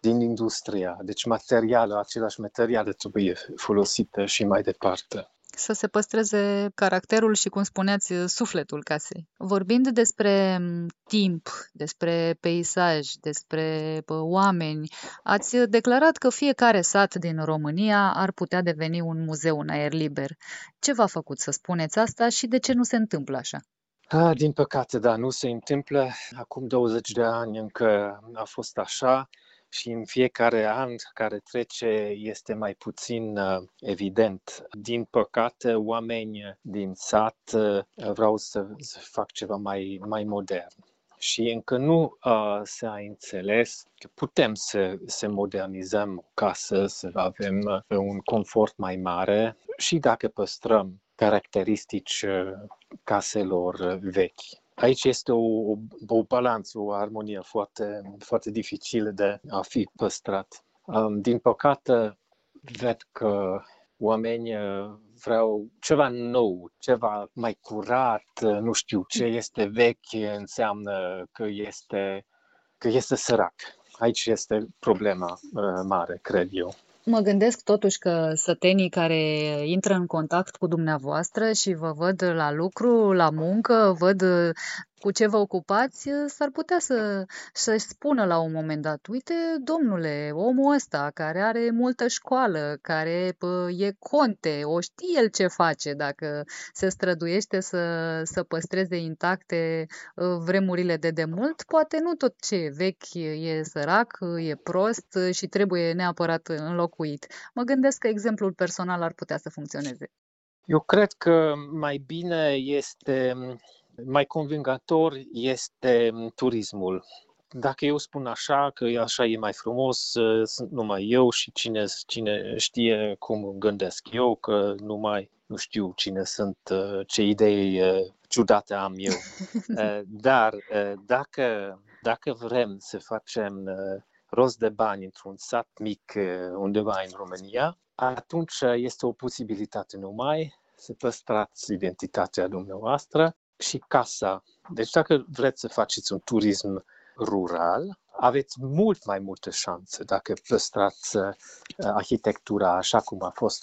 din industria. Deci materialul, același material trebuie folosită și mai departe să se păstreze caracterul și, cum spuneați, sufletul casei. Vorbind despre timp, despre peisaj, despre oameni, ați declarat că fiecare sat din România ar putea deveni un muzeu în aer liber. Ce v-a făcut să spuneți asta și de ce nu se întâmplă așa? Ah, din păcate, da, nu se întâmplă. Acum 20 de ani încă a fost așa și în fiecare an care trece este mai puțin uh, evident. Din păcate, oameni din sat uh, vreau să, să fac ceva mai, mai modern. Și încă nu uh, s-a înțeles că putem să, să modernizăm o casă, să avem uh, un confort mai mare și dacă păstrăm caracteristici uh, caselor vechi. Aici este o, o, o balanță, o armonie foarte, foarte dificilă de a fi păstrat. Um, din păcate, ved că oamenii uh, vreau ceva nou, ceva mai curat, uh, nu știu ce este vechi, înseamnă că este, că este sărac. Aici este problema uh, mare, cred eu. Mă gândesc totuși că sătenii care intră în contact cu dumneavoastră și vă văd la lucru, la muncă, văd cu ce vă ocupați, s-ar putea să, să spună la un moment dat, uite, domnule, omul ăsta care are multă școală, care pă, e conte, o știe el ce face dacă se străduiește să, să păstreze intacte ă, vremurile de demult, poate nu tot ce e vechi e sărac, e prost și trebuie neapărat înlocuit. Mă gândesc că exemplul personal ar putea să funcționeze. Eu cred că mai bine este mai convingător este mm, turismul. Dacă eu spun așa, că așa e mai frumos, ă, sunt numai eu și cine, cine știe cum gândesc eu, că numai nu știu cine sunt, ă, ce idei ă, ciudate am eu. Dar dacă, dacă vrem să facem rost de bani într-un sat mic undeva în România, atunci este o posibilitate numai să păstrați identitatea dumneavoastră și casa. Deci dacă vreți să faceți un turism rural, aveți mult mai multe șanse dacă păstrați uh, arhitectura așa cum a fost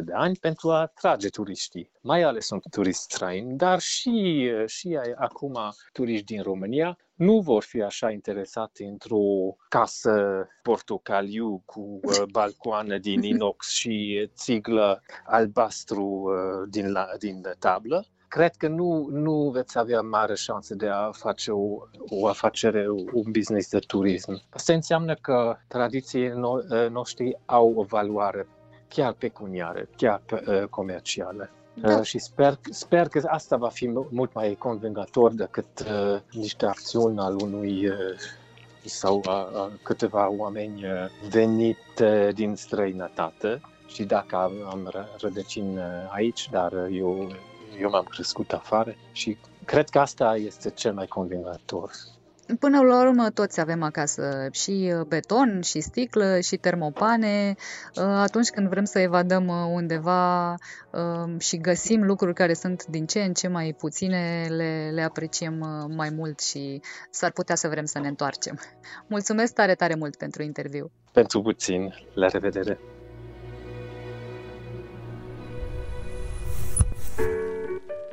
100-200 de ani pentru a atrage turiștii. Mai ales sunt turiști străini, dar și, uh, și acum turiști din România nu vor fi așa interesate într-o casă portocaliu cu uh, balcoane din inox și țiglă albastru uh, din, la, din tablă, cred că nu, nu veți avea mare șanse de a face o, o afacere, un business de turism. Asta înseamnă că tradițiile no- ă, noștri au o valoare chiar pecuniară, chiar uh, comercială. Da. Uh, și sper, sper că asta va fi mult mai convingător decât uh, niște acțiuni al unui uh, sau a, a câteva oameni venit uh, din străinătate și dacă am, am rădăcini aici, dar eu eu m-am crescut afară și cred că asta este cel mai convingător. Până la urmă toți avem acasă și uh, beton, și sticlă, și termopane. Uh, atunci când vrem să evadăm uh, undeva și găsim lucruri care sunt din ce în ce mai puține, le, le apreciem mai mult și s-ar putea să vrem să ne întoarcem. Mulțumesc tare, tare mult pentru interviu. Pentru puțin. La revedere.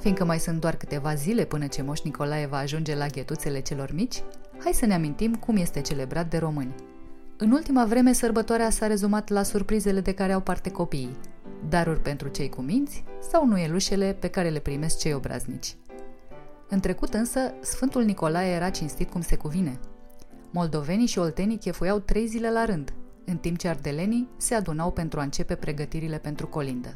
Fiindcă mai sunt doar câteva zile până ce Moș Nicolae va ajunge la ghetuțele celor mici, hai să ne amintim cum este celebrat de români. În ultima vreme, sărbătoarea s-a rezumat la surprizele de care au parte copiii, daruri pentru cei cu minți sau nuielușele pe care le primesc cei obraznici. În trecut însă, Sfântul Nicolae era cinstit cum se cuvine. Moldovenii și oltenii chefuiau trei zile la rând, în timp ce ardelenii se adunau pentru a începe pregătirile pentru colindă.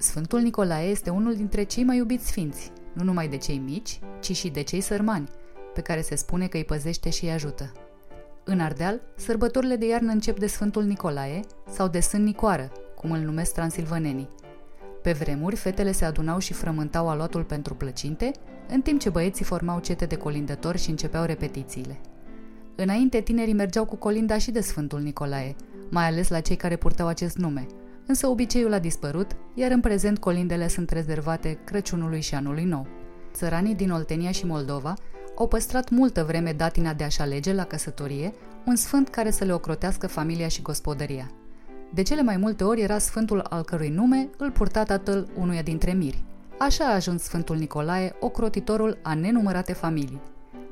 Sfântul Nicolae este unul dintre cei mai iubiți sfinți, nu numai de cei mici, ci și de cei sărmani, pe care se spune că îi păzește și îi ajută. În Ardeal, sărbătorile de iarnă încep de Sfântul Nicolae sau de Sânt Nicoară, cum îl numesc transilvanenii. Pe vremuri, fetele se adunau și frământau aluatul pentru plăcinte, în timp ce băieții formau cete de colindători și începeau repetițiile. Înainte, tinerii mergeau cu colinda și de Sfântul Nicolae, mai ales la cei care purtau acest nume – însă obiceiul a dispărut, iar în prezent colindele sunt rezervate Crăciunului și Anului Nou. Țăranii din Oltenia și Moldova au păstrat multă vreme datina de a-și alege la căsătorie un sfânt care să le ocrotească familia și gospodăria. De cele mai multe ori era sfântul al cărui nume îl purta tatăl unuia dintre miri. Așa a ajuns Sfântul Nicolae, ocrotitorul a nenumărate familii.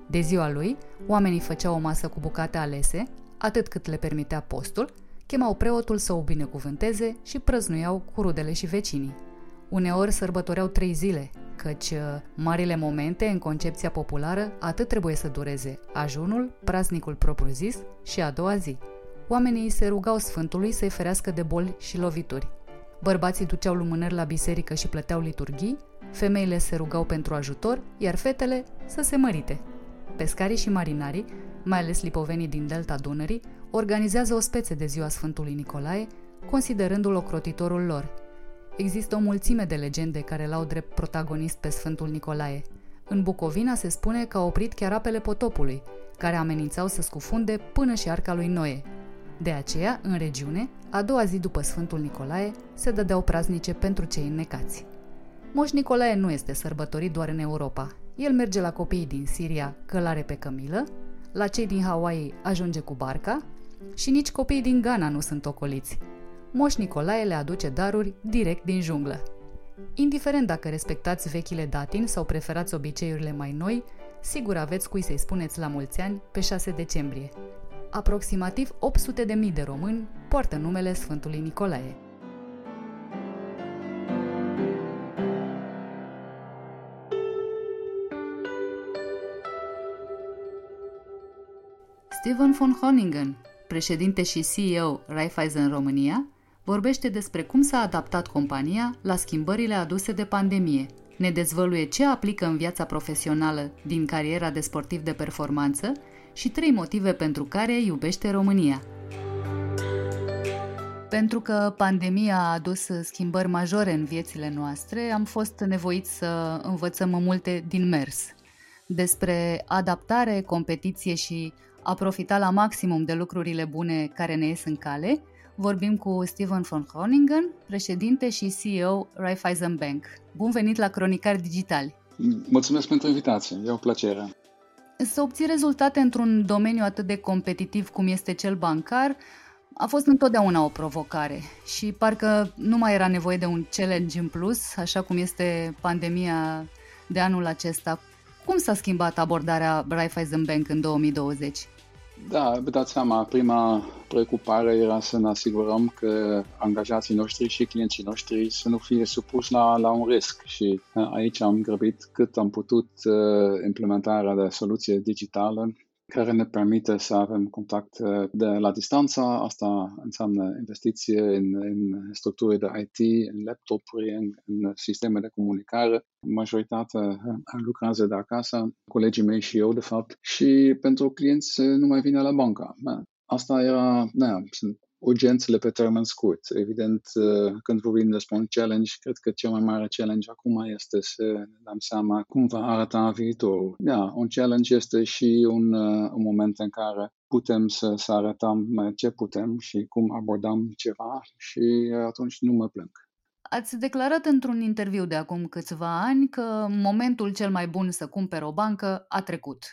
De ziua lui, oamenii făceau o masă cu bucate alese, atât cât le permitea postul, chemau preotul să o binecuvânteze și prăznuiau cu rudele și vecinii. Uneori sărbătoreau trei zile, căci uh, marile momente în concepția populară atât trebuie să dureze ajunul, praznicul propriu-zis și a doua zi. Oamenii se rugau Sfântului să-i ferească de boli și lovituri. Bărbații duceau lumânări la biserică și plăteau liturghii, femeile se rugau pentru ajutor, iar fetele să se mărite. Pescarii și marinarii, mai ales lipovenii din delta Dunării, organizează o spețe de ziua Sfântului Nicolae, considerându-l ocrotitorul lor. Există o mulțime de legende care l-au drept protagonist pe Sfântul Nicolae. În Bucovina se spune că a oprit chiar apele potopului, care amenințau să scufunde până și arca lui Noe. De aceea, în regiune, a doua zi după Sfântul Nicolae, se dădeau praznice pentru cei înnecați. Moș Nicolae nu este sărbătorit doar în Europa. El merge la copiii din Siria călare pe cămilă, la cei din Hawaii ajunge cu barca și nici copiii din Ghana nu sunt ocoliți. Moș Nicolae le aduce daruri direct din junglă. Indiferent dacă respectați vechile datini sau preferați obiceiurile mai noi, sigur aveți cui să-i spuneți la mulți ani pe 6 decembrie. Aproximativ 800.000 de mii de români poartă numele Sfântului Nicolae. Steven von Honingen, președinte și CEO Raiffeisen România, vorbește despre cum s-a adaptat compania la schimbările aduse de pandemie. Ne dezvăluie ce aplică în viața profesională din cariera de sportiv de performanță și trei motive pentru care iubește România. Pentru că pandemia a adus schimbări majore în viețile noastre, am fost nevoiți să învățăm multe din mers. Despre adaptare, competiție și a profita la maximum de lucrurile bune care ne ies în cale, vorbim cu Steven von Groningen, președinte și CEO Raiffeisen Bank. Bun venit la Cronicari Digitali! Mulțumesc pentru invitație, e o plăcere. Să obții rezultate într-un domeniu atât de competitiv cum este cel bancar a fost întotdeauna o provocare și parcă nu mai era nevoie de un challenge în plus, așa cum este pandemia de anul acesta. Cum s-a schimbat abordarea Raiffeisen Bank în 2020? Da, vă dați seama, prima preocupare era să ne asigurăm că angajații noștri și clienții noștri să nu fie supuși la, la un risc. Și uh, aici am grăbit cât am putut uh, implementarea de soluție digitală care ne permite să avem contact uh, de la distanță. Asta înseamnă investiție în, în structuri de IT, în laptopuri, în, în sisteme de comunicare. Majoritatea uh, lucrează de acasă, colegii mei și eu, de fapt, și pentru clienți nu mai vine la bancă. Asta era, da, sunt urgențele pe termen scurt. Evident, uh, când vorbim despre un challenge, cred că cel mai mare challenge acum este să ne dăm seama cum va arăta viitorul. Da, un challenge este și un, uh, un moment în care putem să, să arătăm ce putem și cum abordăm ceva și atunci nu mă plâng. Ați declarat într-un interviu de acum câțiva ani că momentul cel mai bun să cumpere o bancă a trecut.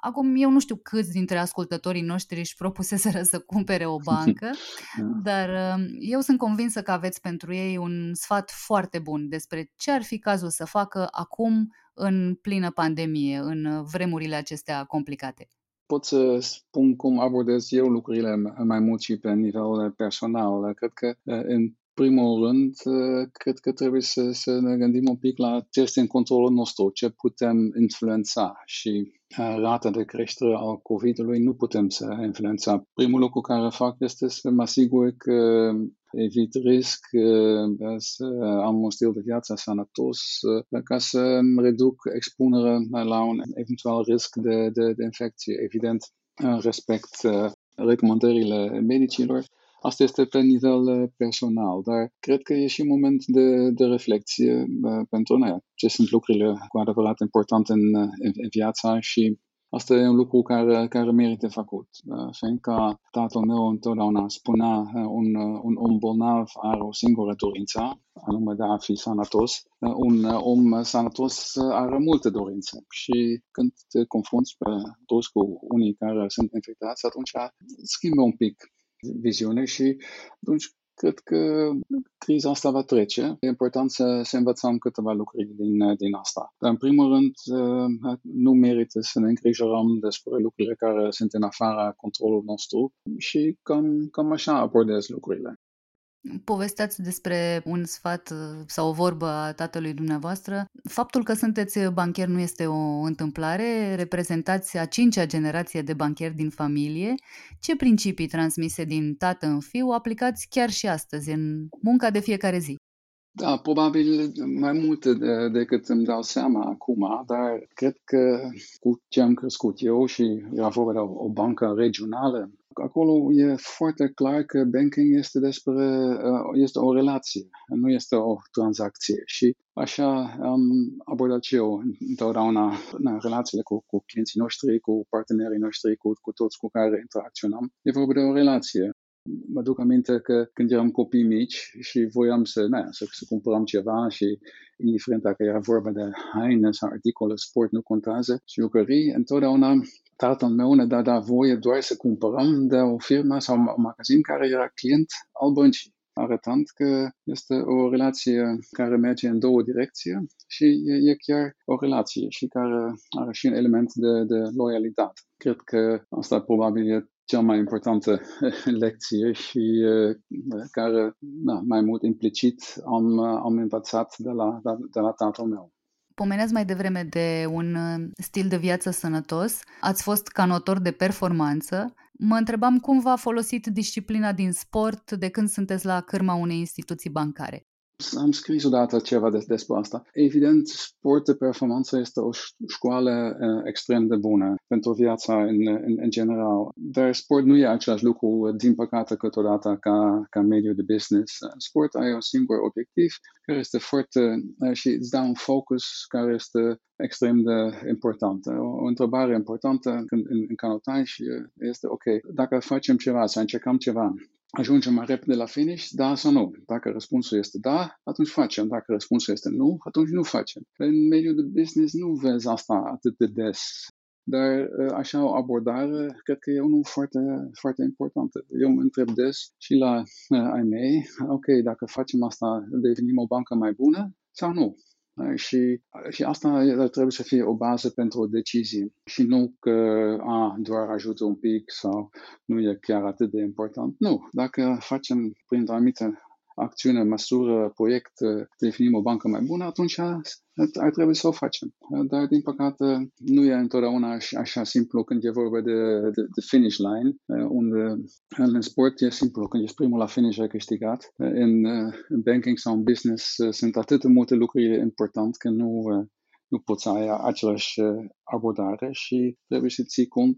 Acum, eu nu știu câți dintre ascultătorii noștri își propuseseră să cumpere o bancă, da. dar um, eu sunt convinsă că aveți pentru ei un sfat foarte bun despre ce ar fi cazul să facă acum în plină pandemie, în vremurile acestea complicate pot să spun cum abordez eu lucrurile mai mult și pe nivel personal. Cred că în primul rând, cred că trebuie să, să ne gândim un pic la ce este în controlul nostru, ce putem influența și rata de creștere al COVID-ului nu putem să influența. Primul lucru care fac este să mă asigur că evit risc, să am un stil de viață sănătos, ca să reduc expunerea la un eventual risc de, de, de infecție. Evident, respect recomandările medicilor Asta este pe nivel uh, personal, dar cred că e și un moment de, de reflexie uh, pentru noi. Ce sunt lucrurile cu adevărat importante în, uh, în, în viața și Asta e un lucru care, care merită făcut. Fiindcă tatăl meu întotdeauna spunea un, un om bolnav are o singură dorință, anume de a fi sănătos. Un om sănătos are multe dorințe și când te confrunți pe toți cu unii care sunt infectați, atunci schimbă un pic viziune și atunci cred că criza asta va trece. E important să, să învățăm câteva lucruri din, din asta. Dar, în primul rând, nu merită să ne îngrijorăm despre lucrurile care sunt în afara controlului nostru și cam, cam așa abordez lucrurile. Povesteați despre un sfat uh, sau o vorbă a tatălui dumneavoastră. Faptul că sunteți bancher nu este o întâmplare, reprezentați a cincea generație de bancheri din familie. Ce principii transmise din tată în fiu aplicați chiar și astăzi în munca de fiecare zi? Da, probabil mai multe de, decât îmi dau seama acum, dar cred că cu ce am crescut eu și era vorba de o, o bancă regională, acolo e foarte clar că banking este despre uh, este o relație, nu este o tranzacție și așa am abordat și eu întotdeauna na, relațiile cu, cu clienții noștri, cu partenerii noștri, cu, cu toți cu care interacționam. E vorba de o relație mă duc aminte că când eram copii mici și voiam să, na, să, să cumpărăm ceva și indiferent dacă era vorba de haine sau articole, sport, nu contează, și jucării, întotdeauna tatăl meu ne dădea voie doar să cumpărăm de o firmă sau un magazin care era client al băncii arătând că este o relație care merge în două direcții și e, e chiar o relație și care are și un element de, de loialitate. Cred că asta probabil e cea mai importantă lecție și care, da, mai mult implicit, am, am învățat de la, de, de la tatăl meu. Pomeneați mai devreme de un stil de viață sănătos, ați fost canotor de performanță. Mă întrebam cum v-a folosit disciplina din sport de când sunteți la cârma unei instituții bancare. Am scris odată ceva des, despre asta. Evident, sport de performanță este o școală uh, extrem de bună pentru viața în, în, în general. Dar sport nu e același lucru, din păcate, câteodată ca, ca mediu de business. Sport ai un singur obiectiv care este foarte uh, și îți dă un focus care este extrem de importantă. O, o întrebare importantă în, în, în canotaj este, ok, dacă facem ceva, să încercăm ceva, ajungem mai repede la finish, da sau nu. Dacă răspunsul este da, atunci facem. Dacă răspunsul este nu, atunci nu facem. În mediul de business nu vezi asta atât de des. Dar ă, așa o abordare, cred că e unul foarte, foarte important. Eu mă întreb des și la ă, ai mei, ok, dacă facem asta, devenim o bancă mai bună sau nu? Și, și asta trebuie să fie o bază pentru o decizie și nu că a, doar ajută un pic sau nu e chiar atât de important. Nu, dacă facem prin o anumită acțiune, măsură, proiect, definim o bancă mai bună, atunci ar trebui să o facem. Dar, din păcate, nu e întotdeauna așa simplu când e vorba de, de, de finish line, unde în sport e simplu, când ești primul la finish ai câștigat. În, în banking sau în business sunt atât de multe lucruri importante că nu, nu poți să ai același abordare și trebuie să ții cont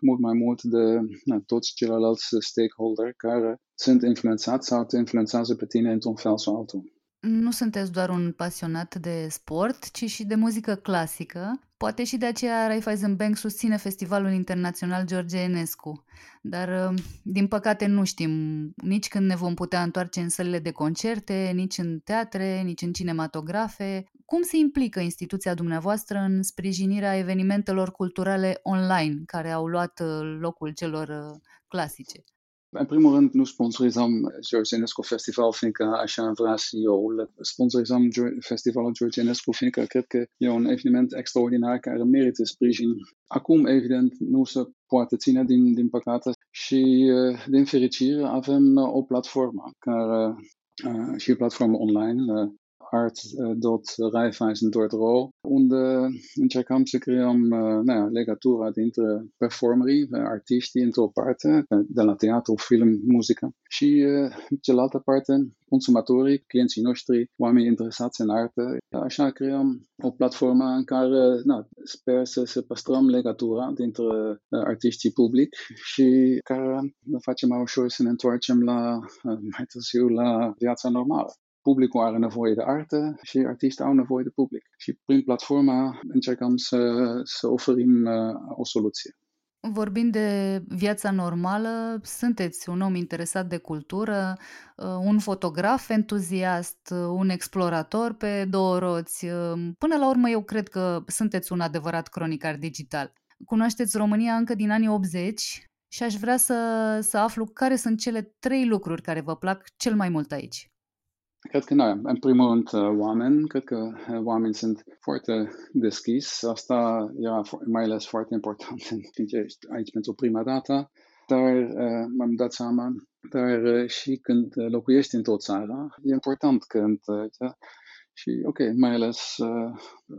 mult mai mult de na, toți ceilalți stakeholder care sunt influențați sau te influențează pe tine într-un fel sau altul nu sunteți doar un pasionat de sport, ci și de muzică clasică. Poate și de aceea Raiffeisen Bank susține Festivalul Internațional George Enescu. Dar, uh, din păcate, nu știm nici când ne vom putea întoarce în sălile de concerte, nici în teatre, nici în cinematografe. Cum se implică instituția dumneavoastră în sprijinirea evenimentelor culturale online care au luat uh, locul celor uh, clasice? În primul rând, nu George Enescu Festival, fiindcă așa vrea CEO. Sponsorizăm Festivalul George Enescu, fiindcă cred că e un eveniment extraordinar care merită sprijin. Acum, evident, nu se poate ține, din, din păcate, și din fericire avem o platformă care și platformă online art.raiffeisen.ro, unde încercăm să creăm na, legătura dintre performerii, artiștii într-o parte, de la teatru, film, muzică, și cealaltă parte, consumatorii, clienții noștri, oamenii interesați în artă. Așa creăm o platformă în care na, sper să, să păstrăm legătura dintre artiștii public și care ne face mai ușor să ne întoarcem la, mai târziu la viața normală publicul are nevoie de artă și artiștii au nevoie de public. Și prin platforma încercăm să, să oferim uh, o soluție. Vorbind de viața normală, sunteți un om interesat de cultură, uh, un fotograf entuziast, uh, un explorator pe două roți. Până la urmă, eu cred că sunteți un adevărat cronicar digital. Cunoașteți România încă din anii 80 și aș vrea să, să aflu care sunt cele trei lucruri care vă plac cel mai mult aici. Cred că, noi, în primul rând, uh, oameni. Cred că uh, oamenii sunt foarte deschis. Asta era mai ales foarte important când ești aici pentru prima dată. Dar uh, m-am dat seama, dar și când locuiești într-o țară, e important când și ok, mai ales uh,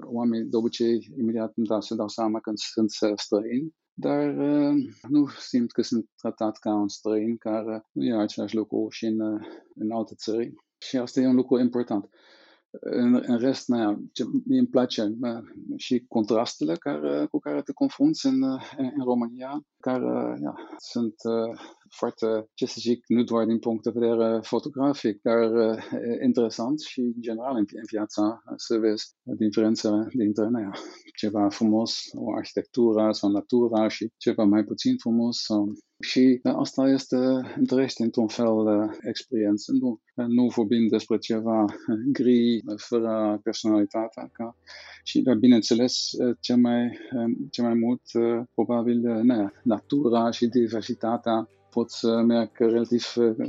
oamenii de obicei imediat îmi dau, se dau seama când sunt străini, dar uh, nu simt că sunt tratat ca un străin care nu e același lucru și în, în alte țări. Și asta e un lucru important. În, în rest, na, ce mi îmi place na, și contrastele care, cu care te confrunți în, în România, care ja, sunt uh, foarte, ce să zic, nu doar din punct de vedere fotografic, dar uh, interesant și în general în, în viața să vezi diferențele dintre na, ceva frumos, o arhitectură sau natura și ceva mai puțin frumos sau și asta este, întărește într-un fel experiență. Nu, nu vorbim despre ceva gri, fără personalitate. Ca, și, bineînțeles, cel mai, cel mai mult, probabil, ne, natura și diversitatea poți să merg relativ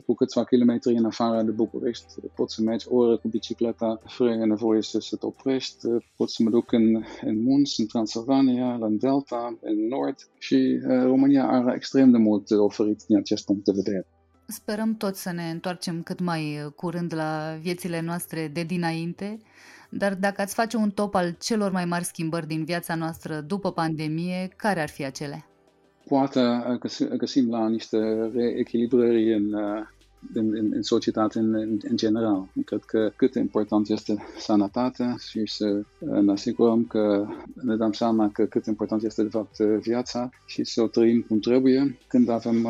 cu câțiva kilometri în afara de București, poți să mergi o oră cu bicicleta fără nevoie să, să te oprești, poți să mă duc în, în munți, în Transilvania, la Delta, în Nord și uh, România are extrem de mult oferit din acest punct de vedere. Sperăm toți să ne întoarcem cât mai curând la viețile noastre de dinainte, dar dacă ați face un top al celor mai mari schimbări din viața noastră după pandemie, care ar fi acele? pointe agus agus imláiste rééquilibré an în, în, în societate în, în, în general. Cred că cât de important este sănătatea și să ne asigurăm că ne dăm seama că cât de important este de fapt viața și să o trăim cum trebuie când avem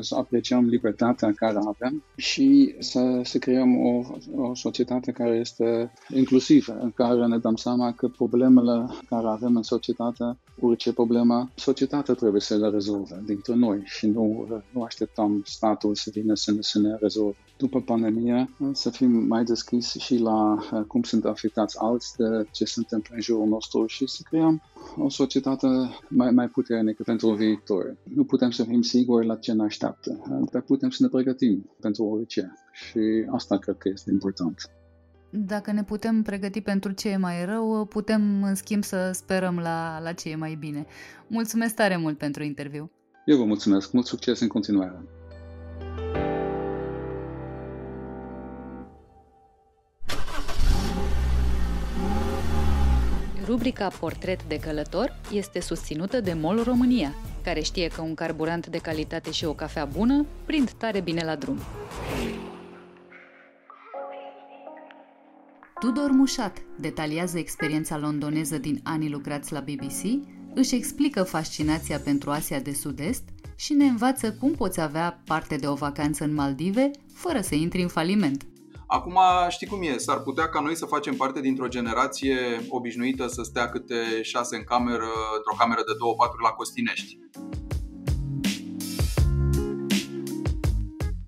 să apreciem libertatea care avem și să, să creăm o, o societate care este inclusivă, în care ne dăm seama că problemele care avem în societate, orice problemă, societatea trebuie să le rezolve dintre noi și nu, nu așteptăm statul să vină să ne, să ne rezolve. După pandemie, să fim mai deschiși și la uh, cum sunt afectați alți de ce se întâmplă în jurul nostru și să creăm o societate mai, mai puternică pentru viitor. Nu putem să fim siguri la ce ne așteaptă, dar putem să ne pregătim pentru orice și asta cred că este important. Dacă ne putem pregăti pentru ce e mai rău, putem în schimb să sperăm la, la ce e mai bine. Mulțumesc tare mult pentru interviu! Eu vă mulțumesc! Mult succes în continuare! Rubrica Portret de călător este susținută de MOL România, care știe că un carburant de calitate și o cafea bună prind tare bine la drum. Tudor Mușat detaliază experiența londoneză din anii lucrați la BBC, își explică fascinația pentru Asia de Sud-Est și ne învață cum poți avea parte de o vacanță în Maldive fără să intri în faliment. Acum știi cum e, s-ar putea ca noi să facem parte dintr-o generație obișnuită să stea câte șase în cameră, într-o cameră de două patru la Costinești.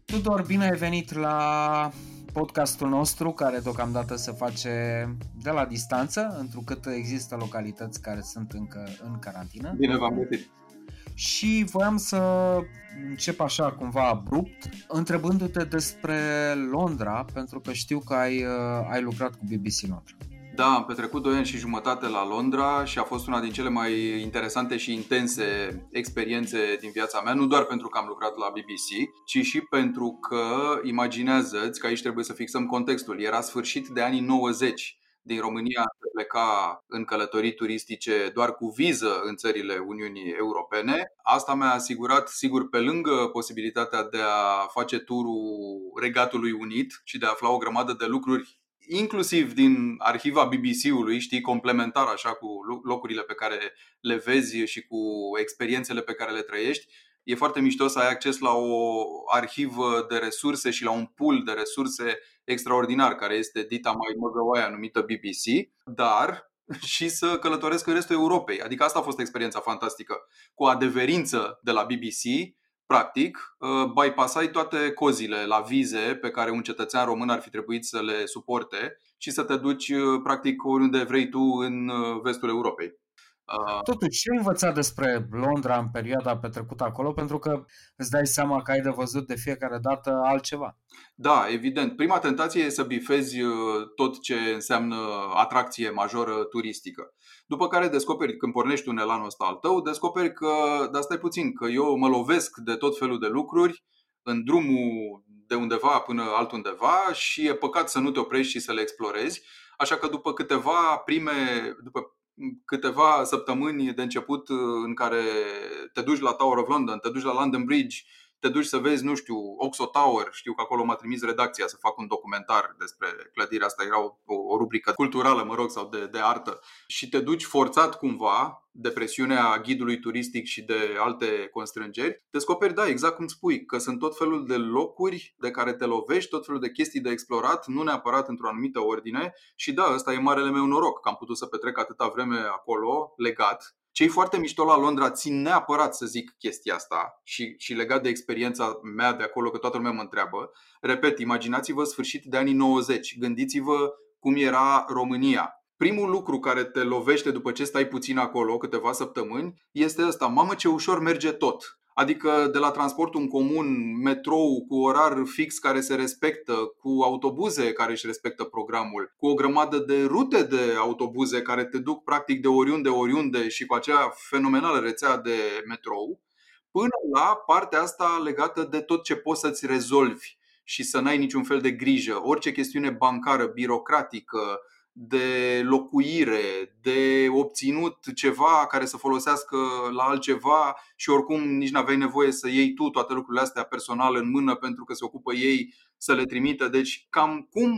Tudor, bine ai venit la podcastul nostru care deocamdată se face de la distanță, întrucât există localități care sunt încă în carantină. Bine v-am găsit! Și voiam să încep așa cumva abrupt, întrebându-te despre Londra, pentru că știu că ai, uh, ai lucrat cu BBC Londra. Da, am petrecut 2 ani și jumătate la Londra și a fost una din cele mai interesante și intense experiențe din viața mea, nu doar pentru că am lucrat la BBC, ci și pentru că, imaginează-ți că aici trebuie să fixăm contextul, era sfârșit de anii 90 din România se pleca în călătorii turistice doar cu viză în țările Uniunii Europene. Asta mi-a asigurat, sigur, pe lângă posibilitatea de a face turul Regatului Unit și de a afla o grămadă de lucruri inclusiv din arhiva BBC-ului, știi, complementar așa cu locurile pe care le vezi și cu experiențele pe care le trăiești, e foarte mișto să ai acces la o arhivă de resurse și la un pool de resurse extraordinar, care este dita mai măgăoaia numită BBC, dar și să călătoresc în restul Europei. Adică asta a fost experiența fantastică. Cu adeverință de la BBC, practic, uh, bypassai toate cozile la vize pe care un cetățean român ar fi trebuit să le suporte și să te duci, uh, practic, oriunde vrei tu în uh, vestul Europei. Uh, Totuși, ce ai învățat despre Londra în perioada petrecută acolo? Pentru că îți dai seama că ai de văzut de fiecare dată altceva. Da, evident. Prima tentație e să bifezi uh, tot ce înseamnă atracție majoră turistică. După care descoperi, când pornești un elan ăsta al tău, descoperi că, dar stai puțin, că eu mă lovesc de tot felul de lucruri în drumul de undeva până altundeva și e păcat să nu te oprești și să le explorezi. Așa că după câteva prime, după câteva săptămâni de început uh, în care te duci la Tower of London, te duci la London Bridge, te duci să vezi, nu știu, Oxo Tower, știu că acolo m-a trimis redacția să fac un documentar despre clădirea asta, era o, o rubrică culturală, mă rog, sau de, de artă. Și te duci forțat cumva de presiunea ghidului turistic și de alte constrângeri, descoperi, da, exact cum spui, că sunt tot felul de locuri de care te lovești, tot felul de chestii de explorat, nu neapărat într-o anumită ordine. Și da, ăsta e marele meu noroc, că am putut să petrec atâta vreme acolo, legat, ce e foarte mișto la Londra, țin neapărat să zic chestia asta și, și legat de experiența mea de acolo, că toată lumea mă întreabă. Repet, imaginați-vă sfârșit de anii 90, gândiți-vă cum era România. Primul lucru care te lovește după ce stai puțin acolo, câteva săptămâni, este ăsta. Mamă, ce ușor merge tot. Adică de la transportul în comun, metrou cu orar fix care se respectă, cu autobuze care își respectă programul, cu o grămadă de rute de autobuze care te duc practic de oriunde, oriunde și cu acea fenomenală rețea de metrou, până la partea asta legată de tot ce poți să-ți rezolvi și să n-ai niciun fel de grijă. Orice chestiune bancară, birocratică, de locuire, de obținut ceva care să folosească la altceva și oricum nici n-aveai nevoie să iei tu toate lucrurile astea personal în mână pentru că se ocupă ei să le trimită. Deci cam cum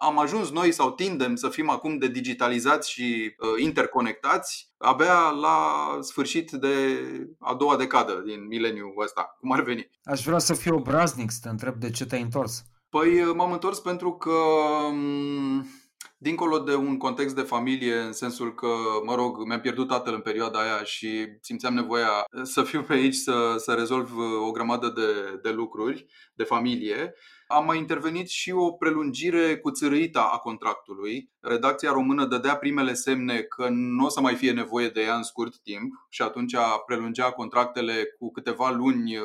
am ajuns noi sau tindem să fim acum de digitalizați și uh, interconectați abia la sfârșit de a doua decadă din mileniul ăsta, cum ar veni. Aș vrea să fiu obraznic să te întreb de ce te-ai întors. Păi m-am întors pentru că um, dincolo de un context de familie, în sensul că, mă rog, mi-am pierdut tatăl în perioada aia și simțeam nevoia să fiu pe aici să, să rezolv o grămadă de, de lucruri de familie, am mai intervenit și o prelungire cu țărâita a contractului. Redacția română dădea primele semne că nu o să mai fie nevoie de ea în scurt timp și atunci prelungea contractele cu câteva luni uh,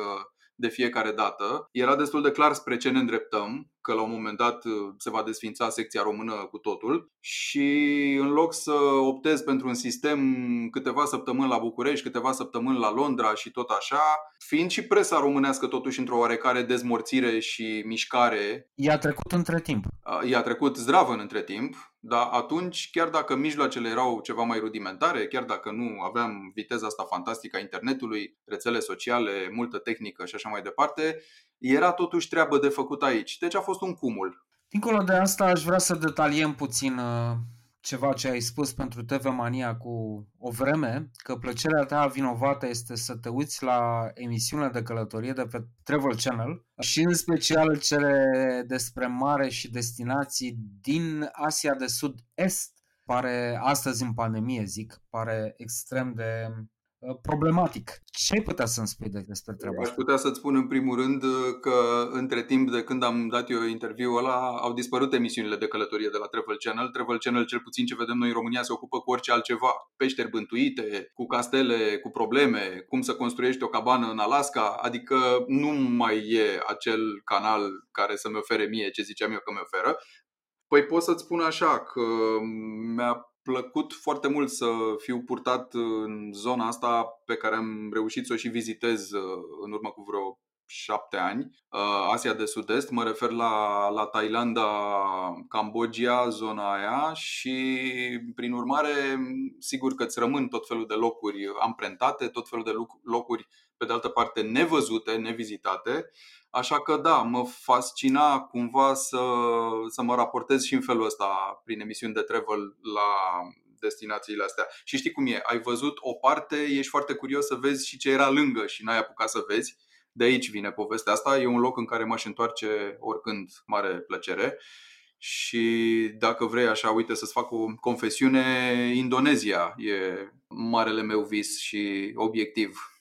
de fiecare dată. Era destul de clar spre ce ne îndreptăm că la un moment dat se va desfința secția română cu totul și în loc să optez pentru un sistem câteva săptămâni la București, câteva săptămâni la Londra și tot așa, fiind și presa românească totuși într-o oarecare dezmorțire și mișcare. I-a trecut între timp. I-a trecut zdravă în între timp, dar atunci, chiar dacă mijloacele erau ceva mai rudimentare, chiar dacă nu aveam viteza asta fantastică a internetului, rețele sociale, multă tehnică și așa mai departe, era totuși treabă de făcut aici. Deci a fost un cumul. Dincolo de asta, aș vrea să detaliem puțin uh, ceva ce ai spus pentru TV Mania cu o vreme, că plăcerea ta vinovată este să te uiți la emisiunile de călătorie de pe Travel Channel și în special cele despre mare și destinații din Asia de Sud-Est. Pare, astăzi în pandemie zic, pare extrem de Uh, problematic. Ce ai putea să-mi spui despre treaba asta? Aș putea să-ți spun în primul rând uh, că între timp de când am dat eu interviul ăla au dispărut emisiunile de călătorie de la Travel Channel. Travel Channel, cel puțin ce vedem noi în România, se ocupă cu orice altceva. Peșteri bântuite, cu castele, cu probleme, cum să construiești o cabană în Alaska, adică nu mai e acel canal care să-mi ofere mie ce ziceam eu că mi oferă. Păi pot să-ți spun așa că mi-a plăcut foarte mult să fiu purtat în zona asta pe care am reușit să o și vizitez uh, în urmă cu vreo șapte ani, uh, Asia de Sud-Est, mă refer la, la Thailanda, Cambodgia, zona aia și prin urmare sigur că îți rămân tot felul de locuri amprentate, tot felul de locuri pe de altă parte nevăzute, nevizitate Așa că da, mă fascina cumva să, să mă raportez și în felul ăsta prin emisiuni de travel la destinațiile astea. Și știi cum e, ai văzut o parte, ești foarte curios să vezi și ce era lângă și n-ai apucat să vezi. De aici vine povestea asta. E un loc în care m-aș întoarce oricând, mare plăcere. Și dacă vrei așa, uite să-ți fac o confesiune, Indonezia e marele meu vis și obiectiv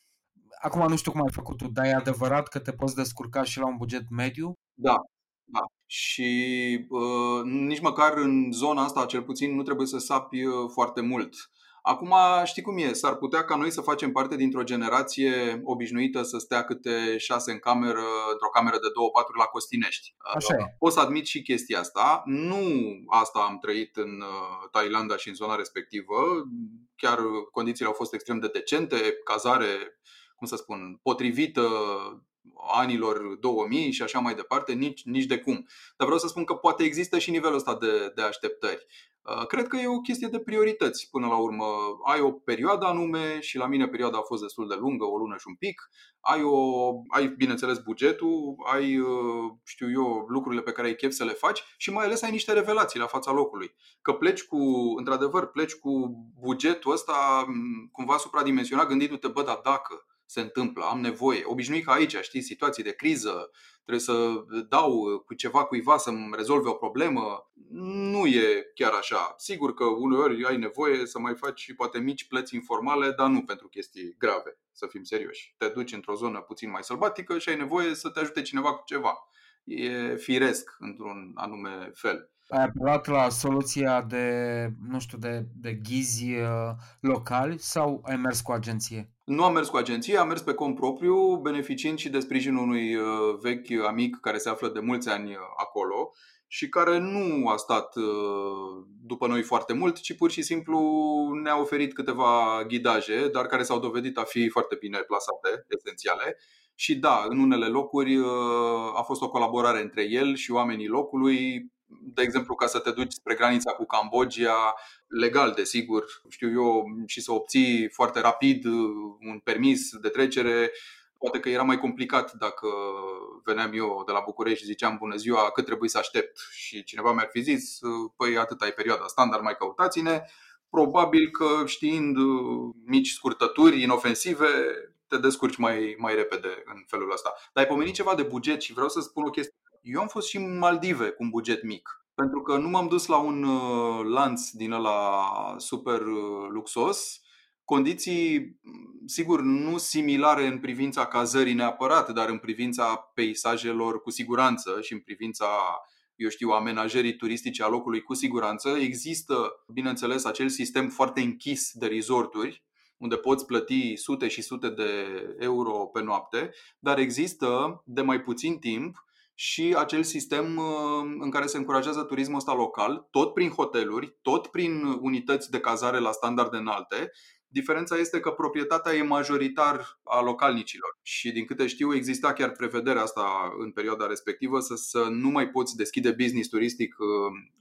Acum nu știu cum ai făcut tu, dar e adevărat că te poți descurca și la un buget mediu? Da, da. Și uh, nici măcar în zona asta, cel puțin, nu trebuie să sapi uh, foarte mult. Acum, știi cum e, s-ar putea ca noi să facem parte dintr-o generație obișnuită să stea câte șase în cameră, într-o cameră de două patru la Costinești. Așa e. Pot să admit și chestia asta. Nu asta am trăit în uh, Thailanda și în zona respectivă. Chiar condițiile au fost extrem de decente, cazare cum să spun, potrivită anilor 2000 și așa mai departe, nici, nici de cum. Dar vreau să spun că poate există și nivelul ăsta de, de așteptări. Uh, cred că e o chestie de priorități până la urmă. Ai o perioadă anume și la mine perioada a fost destul de lungă, o lună și un pic. Ai, o, ai bineînțeles bugetul, ai, uh, știu eu, lucrurile pe care ai chef să le faci și mai ales ai niște revelații la fața locului. Că pleci cu, într-adevăr, pleci cu bugetul ăsta cumva supradimensionat gândindu-te, bă, dar dacă se întâmplă, am nevoie. Obișnuit ca aici, știi, situații de criză, trebuie să dau cu ceva cuiva să-mi rezolve o problemă. Nu e chiar așa. Sigur că uneori ai nevoie să mai faci și poate mici plăți informale, dar nu pentru chestii grave, să fim serioși. Te duci într-o zonă puțin mai sălbatică și ai nevoie să te ajute cineva cu ceva. E firesc într-un anume fel ai apelat la soluția de, nu știu, de, de ghizi uh, locali sau ai mers cu agenție? Nu am mers cu agenție, am mers pe cont propriu, beneficiind și de sprijinul unui uh, vechi amic care se află de mulți ani uh, acolo și care nu a stat după noi foarte mult, ci pur și simplu ne-a oferit câteva ghidaje, dar care s-au dovedit a fi foarte bine plasate, esențiale. Și da, în unele locuri a fost o colaborare între el și oamenii locului, de exemplu, ca să te duci spre granița cu Cambodgia, legal, desigur, știu eu, și să obții foarte rapid uh, un permis de trecere, poate că era mai complicat dacă veneam eu de la București și ziceam bună ziua, cât trebuie să aștept și cineva mi-ar fi zis, uh, păi atâta e perioada standard, mai căutați-ne. Probabil că știind uh, mici scurtături inofensive, te descurci mai, mai repede în felul ăsta. Dar ai pomenit ceva de buget și vreau să spun o chestie eu am fost și în Maldive cu un buget mic. Pentru că nu m-am dus la un uh, lanț din ăla super uh, luxos, condiții, sigur, nu similare în privința cazării neapărat, dar în privința peisajelor cu siguranță și în privința, eu știu, amenajării turistice a locului cu siguranță. Există, bineînțeles, acel sistem foarte închis de resorturi, unde poți plăti sute și sute de euro pe noapte, dar există de mai puțin timp și acel sistem uh, în care se încurajează turismul ăsta local, tot prin hoteluri, tot prin unități de cazare la standarde înalte. Diferența este că proprietatea e majoritar a localnicilor și din câte știu exista chiar prevederea asta în perioada respectivă să, să nu mai poți deschide business turistic uh,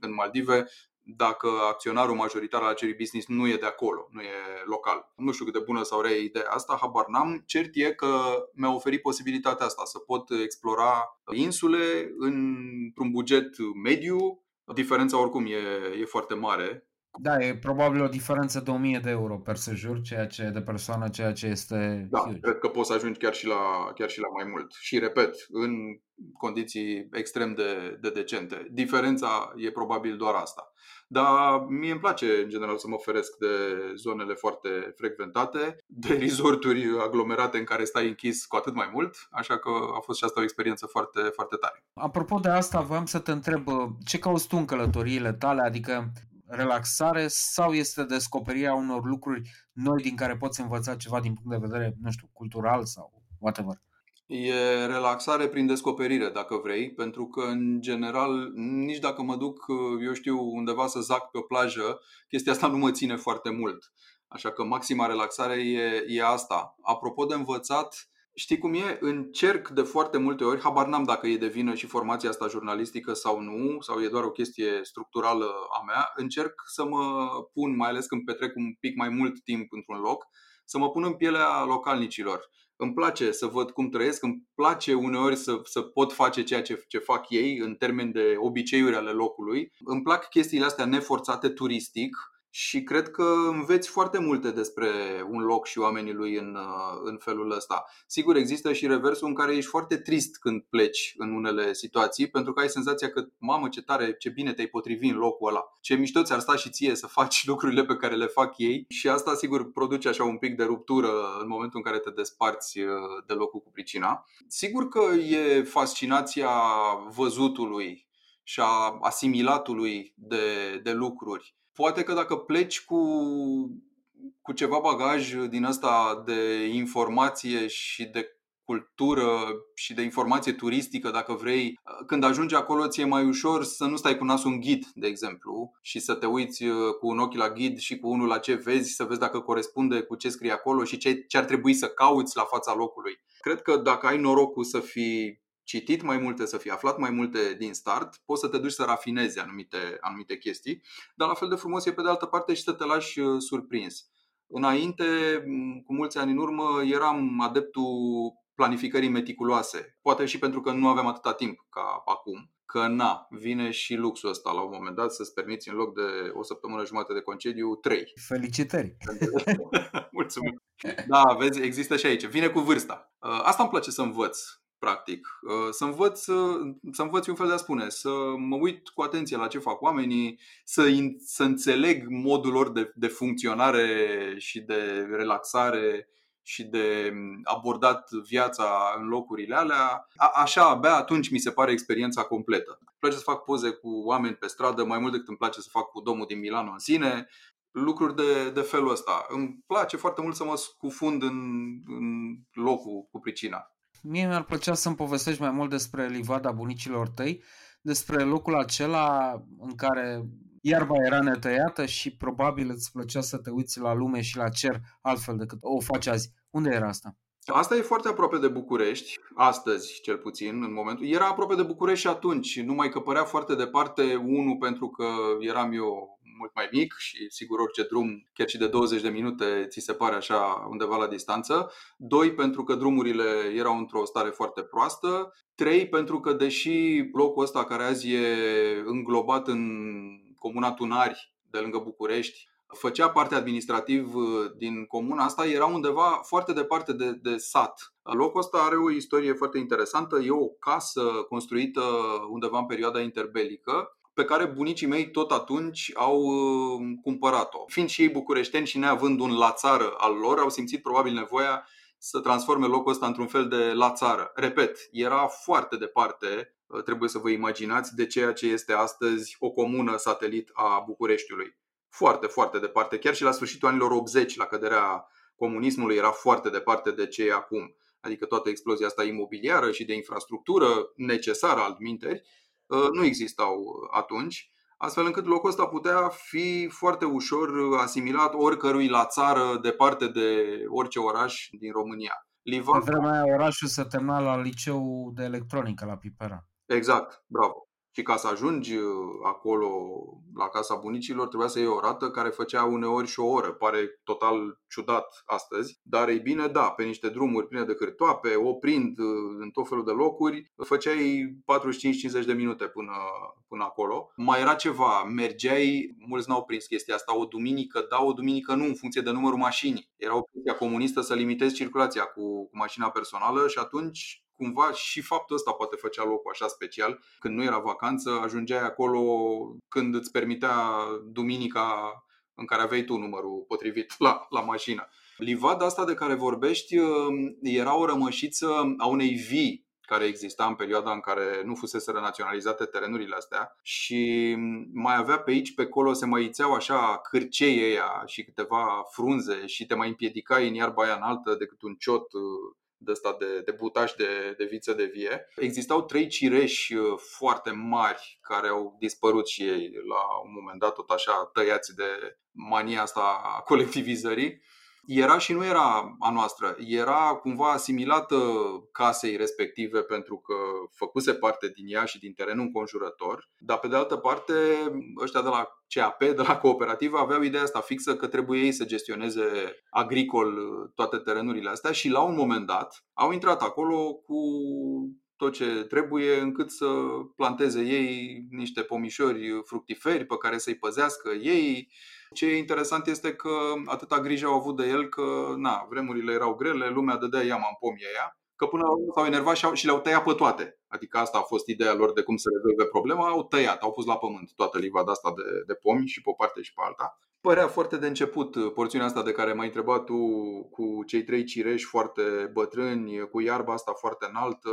în Maldive dacă acționarul majoritar al acelui business nu e de acolo, nu e local. Nu știu cât de bună sau rea e ideea asta, habar n-am. Cert e că mi-a oferit posibilitatea asta să pot explora insule într-un buget mediu. Diferența oricum e, e foarte mare da, e probabil o diferență de 1000 de euro per sejur, ceea ce de persoană, ceea ce este Da, huge. cred că poți să ajungi chiar și la, chiar și la mai mult. Și repet, în condiții extrem de, de decente. Diferența e probabil doar asta. Dar mie îmi place, în general, să mă feresc de zonele foarte frecventate, de resorturi aglomerate în care stai închis cu atât mai mult, așa că a fost și asta o experiență foarte, foarte tare. Apropo de asta, voiam să te întreb ce cauți tu în călătoriile tale, adică relaxare sau este descoperirea unor lucruri noi din care poți învăța ceva din punct de vedere, nu știu, cultural sau whatever? E relaxare prin descoperire, dacă vrei, pentru că, în general, nici dacă mă duc, eu știu, undeva să zac pe o plajă, chestia asta nu mă ține foarte mult. Așa că maxima relaxare e, e asta. Apropo de învățat, Știi cum e? Încerc de foarte multe ori, habar n-am dacă e de vină și formația asta jurnalistică sau nu, sau e doar o chestie structurală a mea, încerc să mă pun, mai ales când petrec un pic mai mult timp într-un loc, să mă pun în pielea localnicilor. Îmi place să văd cum trăiesc, îmi place uneori să, să pot face ceea ce, ce fac ei în termen de obiceiuri ale locului. Îmi plac chestiile astea neforțate turistic, și cred că înveți foarte multe despre un loc și oamenii lui în, uh, în felul ăsta. Sigur, există și reversul în care ești foarte trist când pleci în unele situații, pentru că ai senzația că, mamă, ce tare, ce bine te-ai potrivi în locul ăla. Ce mișto ți-ar sta și ție să faci lucrurile pe care le fac ei și asta, sigur, produce așa un pic de ruptură în momentul în care te desparți uh, de locul cu pricina. Sigur că e fascinația văzutului și a asimilatului de, de lucruri Poate că dacă pleci cu, cu ceva bagaj din asta de informație și de cultură și de informație turistică, dacă vrei, când ajungi acolo ți-e mai ușor să nu stai cu nasul în ghid, de exemplu, și să te uiți uh, cu un ochi la ghid și cu unul la ce vezi, să vezi dacă corespunde cu ce scrie acolo și ce, ce ar trebui să cauți la fața locului. Cred că dacă ai norocul să fii citit mai multe, să fi aflat mai multe din start, poți să te duci să rafinezi anumite, anumite chestii, dar la fel de frumos e pe de altă parte și să te lași uh, surprins. Înainte, cu mulți ani în urmă, eram adeptul planificării meticuloase. Poate și pentru că nu aveam atâta timp ca acum. Că na, vine și luxul ăsta la un moment dat să-ți permiți în loc de o săptămână jumătate de concediu, trei. Felicitări! Mulțumim! Da, vezi, există și aici. Vine cu vârsta. Uh, asta îmi place să învăț practic. Uh, să învăț, să învăț un fel de a spune, să mă uit cu atenție la ce fac oamenii, să, să înțeleg modul lor de, de funcționare și de relaxare și de abordat viața în locurile alea. A, așa, abia atunci mi se pare experiența completă. Îmi place să fac poze cu oameni pe stradă, mai mult decât îmi place să fac cu domnul din Milano în sine, lucruri de, de felul ăsta. Îmi place foarte mult să mă scufund în, în locul cu pricina mie mi-ar plăcea să-mi povestești mai mult despre livada bunicilor tăi, despre locul acela în care iarba era netăiată și probabil îți plăcea să te uiți la lume și la cer altfel decât o faci azi. Unde era asta? Asta e foarte aproape de București, astăzi cel puțin, în momentul. Era aproape de București și atunci, numai că părea foarte departe, unul pentru că eram eu mult mai mic și sigur orice drum, chiar și de 20 de minute, ți se pare așa undeva la distanță. Doi, pentru că drumurile erau într-o stare foarte proastă. Trei, pentru că deși locul ăsta care azi e înglobat în comuna Tunari, de lângă București, făcea parte administrativ uh, din comuna asta, era undeva foarte departe de, de sat. Locul ăsta are o istorie foarte interesantă. E o casă construită undeva în perioada interbelică pe care bunicii mei tot atunci au uh, cumpărat-o. Fiind și ei bucureșteni și neavând un la țară al lor, au simțit probabil nevoia să transforme locul ăsta într-un fel de la țară. Repet, era foarte departe, uh, trebuie să vă imaginați, de ceea ce este astăzi o comună satelit a Bucureștiului. Foarte, foarte departe. Chiar și la sfârșitul anilor 80, la căderea comunismului, era foarte departe de ce e acum. adică toată explozia asta imobiliară și de infrastructură necesară altminteri, nu existau atunci astfel încât locul ăsta putea fi foarte ușor asimilat oricărui la țară, departe de orice oraș din România. Livan... Pe vremea aia orașul se termina la liceu de electronică la Pipera. Exact, bravo. Și ca să ajungi uh, acolo, la casa bunicilor, trebuia să iei o rată care făcea uneori și o oră. Pare total ciudat astăzi, dar ei bine, da, pe niște drumuri pline de cârtoape, oprind uh, în tot felul de locuri, făceai 45-50 de minute până, până acolo. Mai era ceva, mergeai, mulți n-au prins chestia asta, o duminică da, o duminică nu, în funcție de numărul mașinii. Era o chestia comunistă să limitezi circulația cu, cu mașina personală și atunci cumva și faptul ăsta poate făcea locul așa special. Când nu era vacanță, ajungeai acolo când îți permitea duminica în care aveai tu numărul potrivit la, la mașină. Livada asta de care vorbești um, era o rămășiță a unei vii care exista în perioada în care nu fusese naționalizate terenurile astea și mai avea pe aici, pe acolo, se mai ițeau așa cârcei ăia și câteva frunze și te mai împiedicai în iarba aia înaltă decât un ciot uh, de ăsta de, de butaș de, de viță de vie. Existau trei cireși uh, foarte mari care au dispărut și ei la un moment dat, tot așa tăiați de mania asta a colectivizării era și nu era a noastră. Era cumva asimilată casei respective pentru că făcuse parte din ea și din terenul înconjurător, dar pe de altă parte ăștia de la CAP, de la cooperativă, aveau ideea asta fixă că trebuie ei să gestioneze agricol toate terenurile astea și la un moment dat au intrat acolo cu tot ce trebuie încât să planteze ei niște pomișori fructiferi pe care să-i păzească ei, ce e interesant este că atâta grijă au avut de el că na, vremurile erau grele, lumea dădea iama în pomii aia, că până la urmă s-au enervat și, au, și le-au tăiat pe toate. Adică asta a fost ideea lor de cum să rezolve problema, au tăiat, au pus la pământ toată livada asta de, de pomi și pe o parte și pe alta părea foarte de început uh, porțiunea asta de care m-ai întrebat tu cu cei trei cireși foarte bătrâni, cu iarba asta foarte înaltă.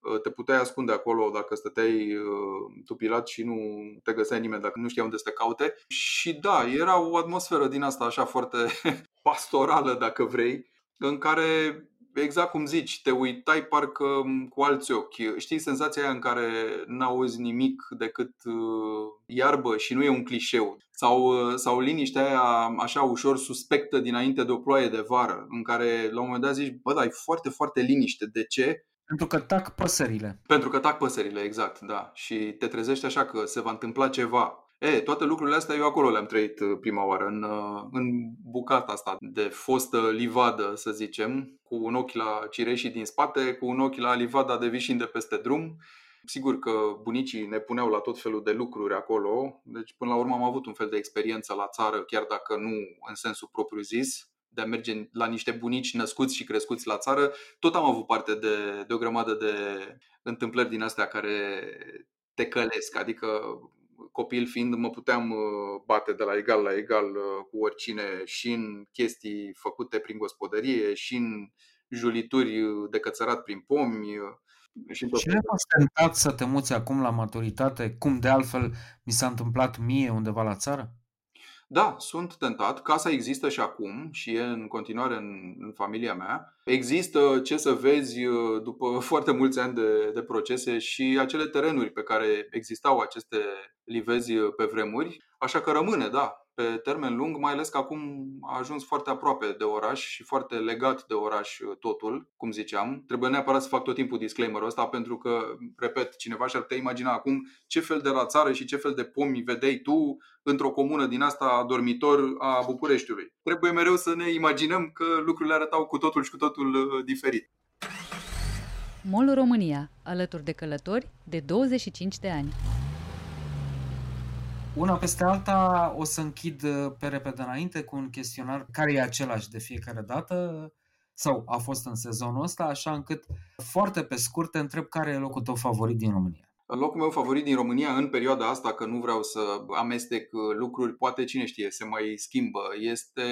Uh, te puteai ascunde acolo dacă stăteai uh, tupilat și nu te găseai nimeni dacă nu știa unde să te caute. Și da, era o atmosferă din asta așa foarte pastorală, dacă vrei, în care exact cum zici, te uitai parcă cu alți ochi. Știi senzația aia în care n-auzi nimic decât iarbă și nu e un clișeu sau, sau liniștea aia așa ușor suspectă dinainte de o ploaie de vară, în care la un moment dat zici, bă, da, e foarte, foarte liniște. De ce? Pentru că tac păsările. Pentru că tac păsările, exact, da. Și te trezești așa că se va întâmpla ceva. E, toate lucrurile astea eu acolo le-am trăit uh, prima oară, în, uh, în bucata asta de fostă livadă, să zicem, cu un ochi la cireșii din spate, cu un ochi la livada de vișin de peste drum. Sigur că bunicii ne puneau la tot felul de lucruri acolo, deci până la urmă am avut un fel de experiență la țară, chiar dacă nu în sensul propriu zis, de a merge la niște bunici născuți și crescuți la țară, tot am avut parte de, de o grămadă de întâmplări din astea care te călesc, adică copil fiind mă puteam uh, bate de la egal la egal uh, cu oricine și în chestii făcute prin gospodărie și în julituri de cățărat prin pomi, și Cine a fost tentat să te muți acum la maturitate, cum de altfel mi s-a întâmplat mie undeva la țară? Da, sunt tentat. Casa există și acum și e în continuare în, în familia mea. Există ce să vezi uh, după foarte mulți ani de, de procese și acele terenuri pe care existau aceste livezi uh, pe vremuri. Așa că rămâne, da, pe termen lung, mai ales că acum a ajuns foarte aproape de oraș și foarte legat de oraș uh, totul, cum ziceam. Trebuie neapărat să fac tot timpul disclaimerul ăsta pentru că, repet, cineva și-ar putea imagina acum ce fel de rațară și ce fel de pomi vedeai tu într-o comună din asta dormitor a Bucureștiului. Trebuie mereu să ne imaginăm că lucrurile arătau cu totul și cu totul uh, diferit. Mol România, alături de călători de 25 de ani. Una peste alta o să închid uh, pe repede înainte cu un chestionar care e același de fiecare dată sau a fost în sezonul ăsta, așa încât foarte pe scurt te întreb care e locul tău favorit din România. Locul meu favorit din România în perioada asta, că nu vreau să amestec uh, lucruri, poate cine știe, se mai schimbă, este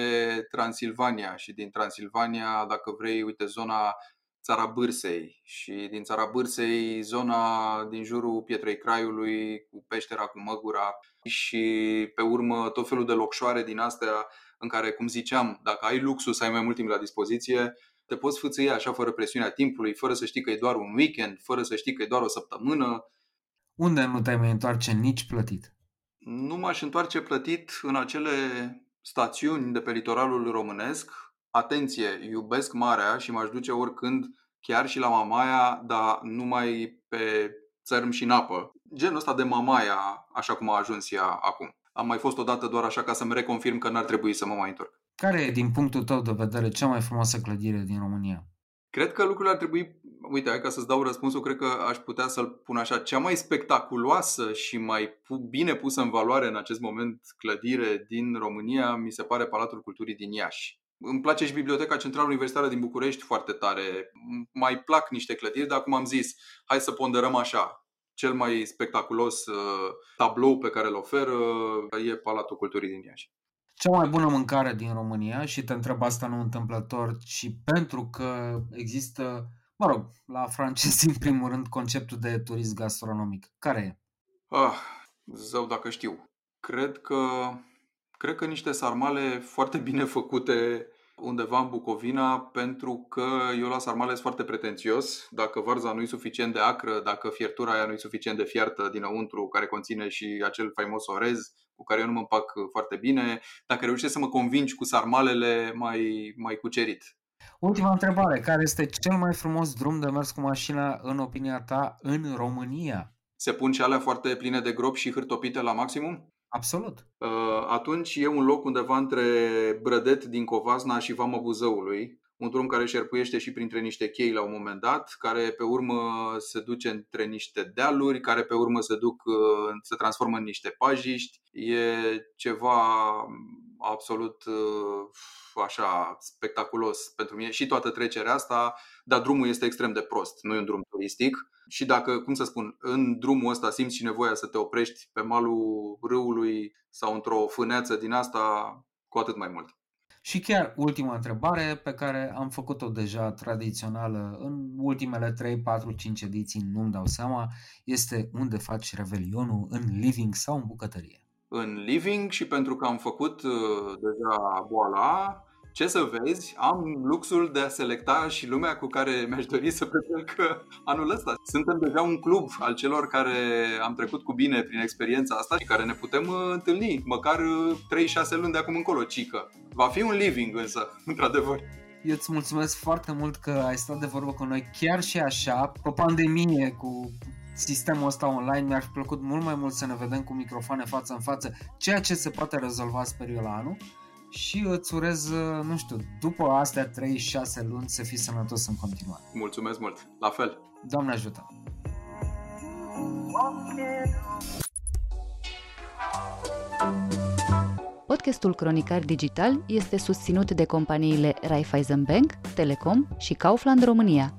Transilvania. Și din Transilvania, dacă vrei, uite, zona țara Bârsei. Și din țara Bârsei zona din jurul Pietrei Craiului cu peștera, cu măgura și pe urmă tot felul de locșoare din astea în care, cum ziceam, dacă ai luxul să ai mai mult timp la dispoziție, te poți fâțâia așa fără presiunea timpului, fără să știi că e doar un weekend, fără să știi că e doar o săptămână. Unde nu te-ai mai întoarce nici plătit? Nu m-aș întoarce plătit în acele stațiuni de pe litoralul românesc. Atenție, iubesc marea și m-aș duce oricând, chiar și la Mamaia, dar numai pe țărm și în apă. Genul ăsta de Mamaia, așa cum a ajuns ea acum. Am mai fost odată doar așa ca să-mi reconfirm că n-ar trebui să mă mai întorc. Care e, din punctul tău de vedere, cea mai frumoasă clădire din România? Cred că lucrurile ar trebui, uite, hai ca să-ți dau răspunsul, cred că aș putea să-l pun așa, cea mai spectaculoasă și mai bine pusă în valoare în acest moment clădire din România, mi se pare Palatul Culturii din Iași. Îmi place și Biblioteca Centrală Universitară din București foarte tare. Mai plac niște clădiri, dar cum am zis, hai să ponderăm așa. Cel mai spectaculos uh, tablou pe care îl oferă e Palatul Culturii din Iași cea mai bună mâncare din România și te întreb asta nu întâmplător, ci pentru că există, mă rog, la francezi în primul rând conceptul de turism gastronomic. Care e? Ah, zău dacă știu. Cred că, cred că niște sarmale foarte bine făcute undeva în Bucovina pentru că eu la sarmale sunt foarte pretențios. Dacă varza nu e suficient de acră, dacă fiertura aia nu e suficient de fiartă dinăuntru, care conține și acel faimos orez, cu care eu nu mă împac foarte bine, dacă reușești să mă convingi cu sarmalele mai, mai cucerit. Ultima întrebare. Care este cel mai frumos drum de mers cu mașina, în opinia ta, în România? Se pun și alea foarte pline de gropi și hârtopite la maximum? Absolut. Uh, atunci e un loc undeva între Brădet din Covasna și Vama Buzăului, un drum care șerpuiește și printre niște chei la un moment dat, care pe urmă se duce între niște dealuri, care pe urmă se duc, uh, se transformă în niște pajiști. E ceva absolut uh, așa spectaculos pentru mine și toată trecerea asta, dar drumul este extrem de prost, nu e un drum turistic și dacă, cum să spun, în drumul ăsta simți și nevoia să te oprești pe malul râului sau într-o fâneață din asta, cu atât mai mult. Și chiar ultima întrebare pe care am făcut-o deja tradițională în ultimele 3, 4, 5 ediții, nu-mi dau seama, este unde faci revelionul, în living sau în bucătărie? În living și pentru că am făcut uh, deja boala, ce să vezi, am luxul de a selecta și lumea cu care mi-aș dori să petrec anul ăsta. Suntem deja un club al celor care am trecut cu bine prin experiența asta și care ne putem uh, întâlni măcar 3-6 uh, luni de acum încolo, cică. Va fi un living însă, într-adevăr. Eu îți mulțumesc foarte mult că ai stat de vorbă cu noi chiar și așa, pe pandemie, cu sistemul ăsta online, mi-ar fi plăcut mult mai mult să ne vedem cu microfoane față în față, ceea ce se poate rezolva, sper eu, la anul și îți urez, nu știu, după astea 3-6 luni să fii sănătos în continuare. Mulțumesc mult! La fel! Doamne ajută! Podcastul Cronicar Digital este susținut de companiile Raiffeisen Bank, Telecom și Kaufland România.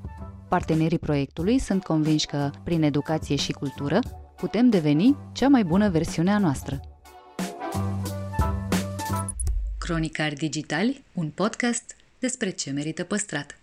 Partenerii proiectului sunt convinși că, prin educație și cultură, putem deveni cea mai bună versiune a noastră. Cronicari Digitali, un podcast despre ce merită păstrat.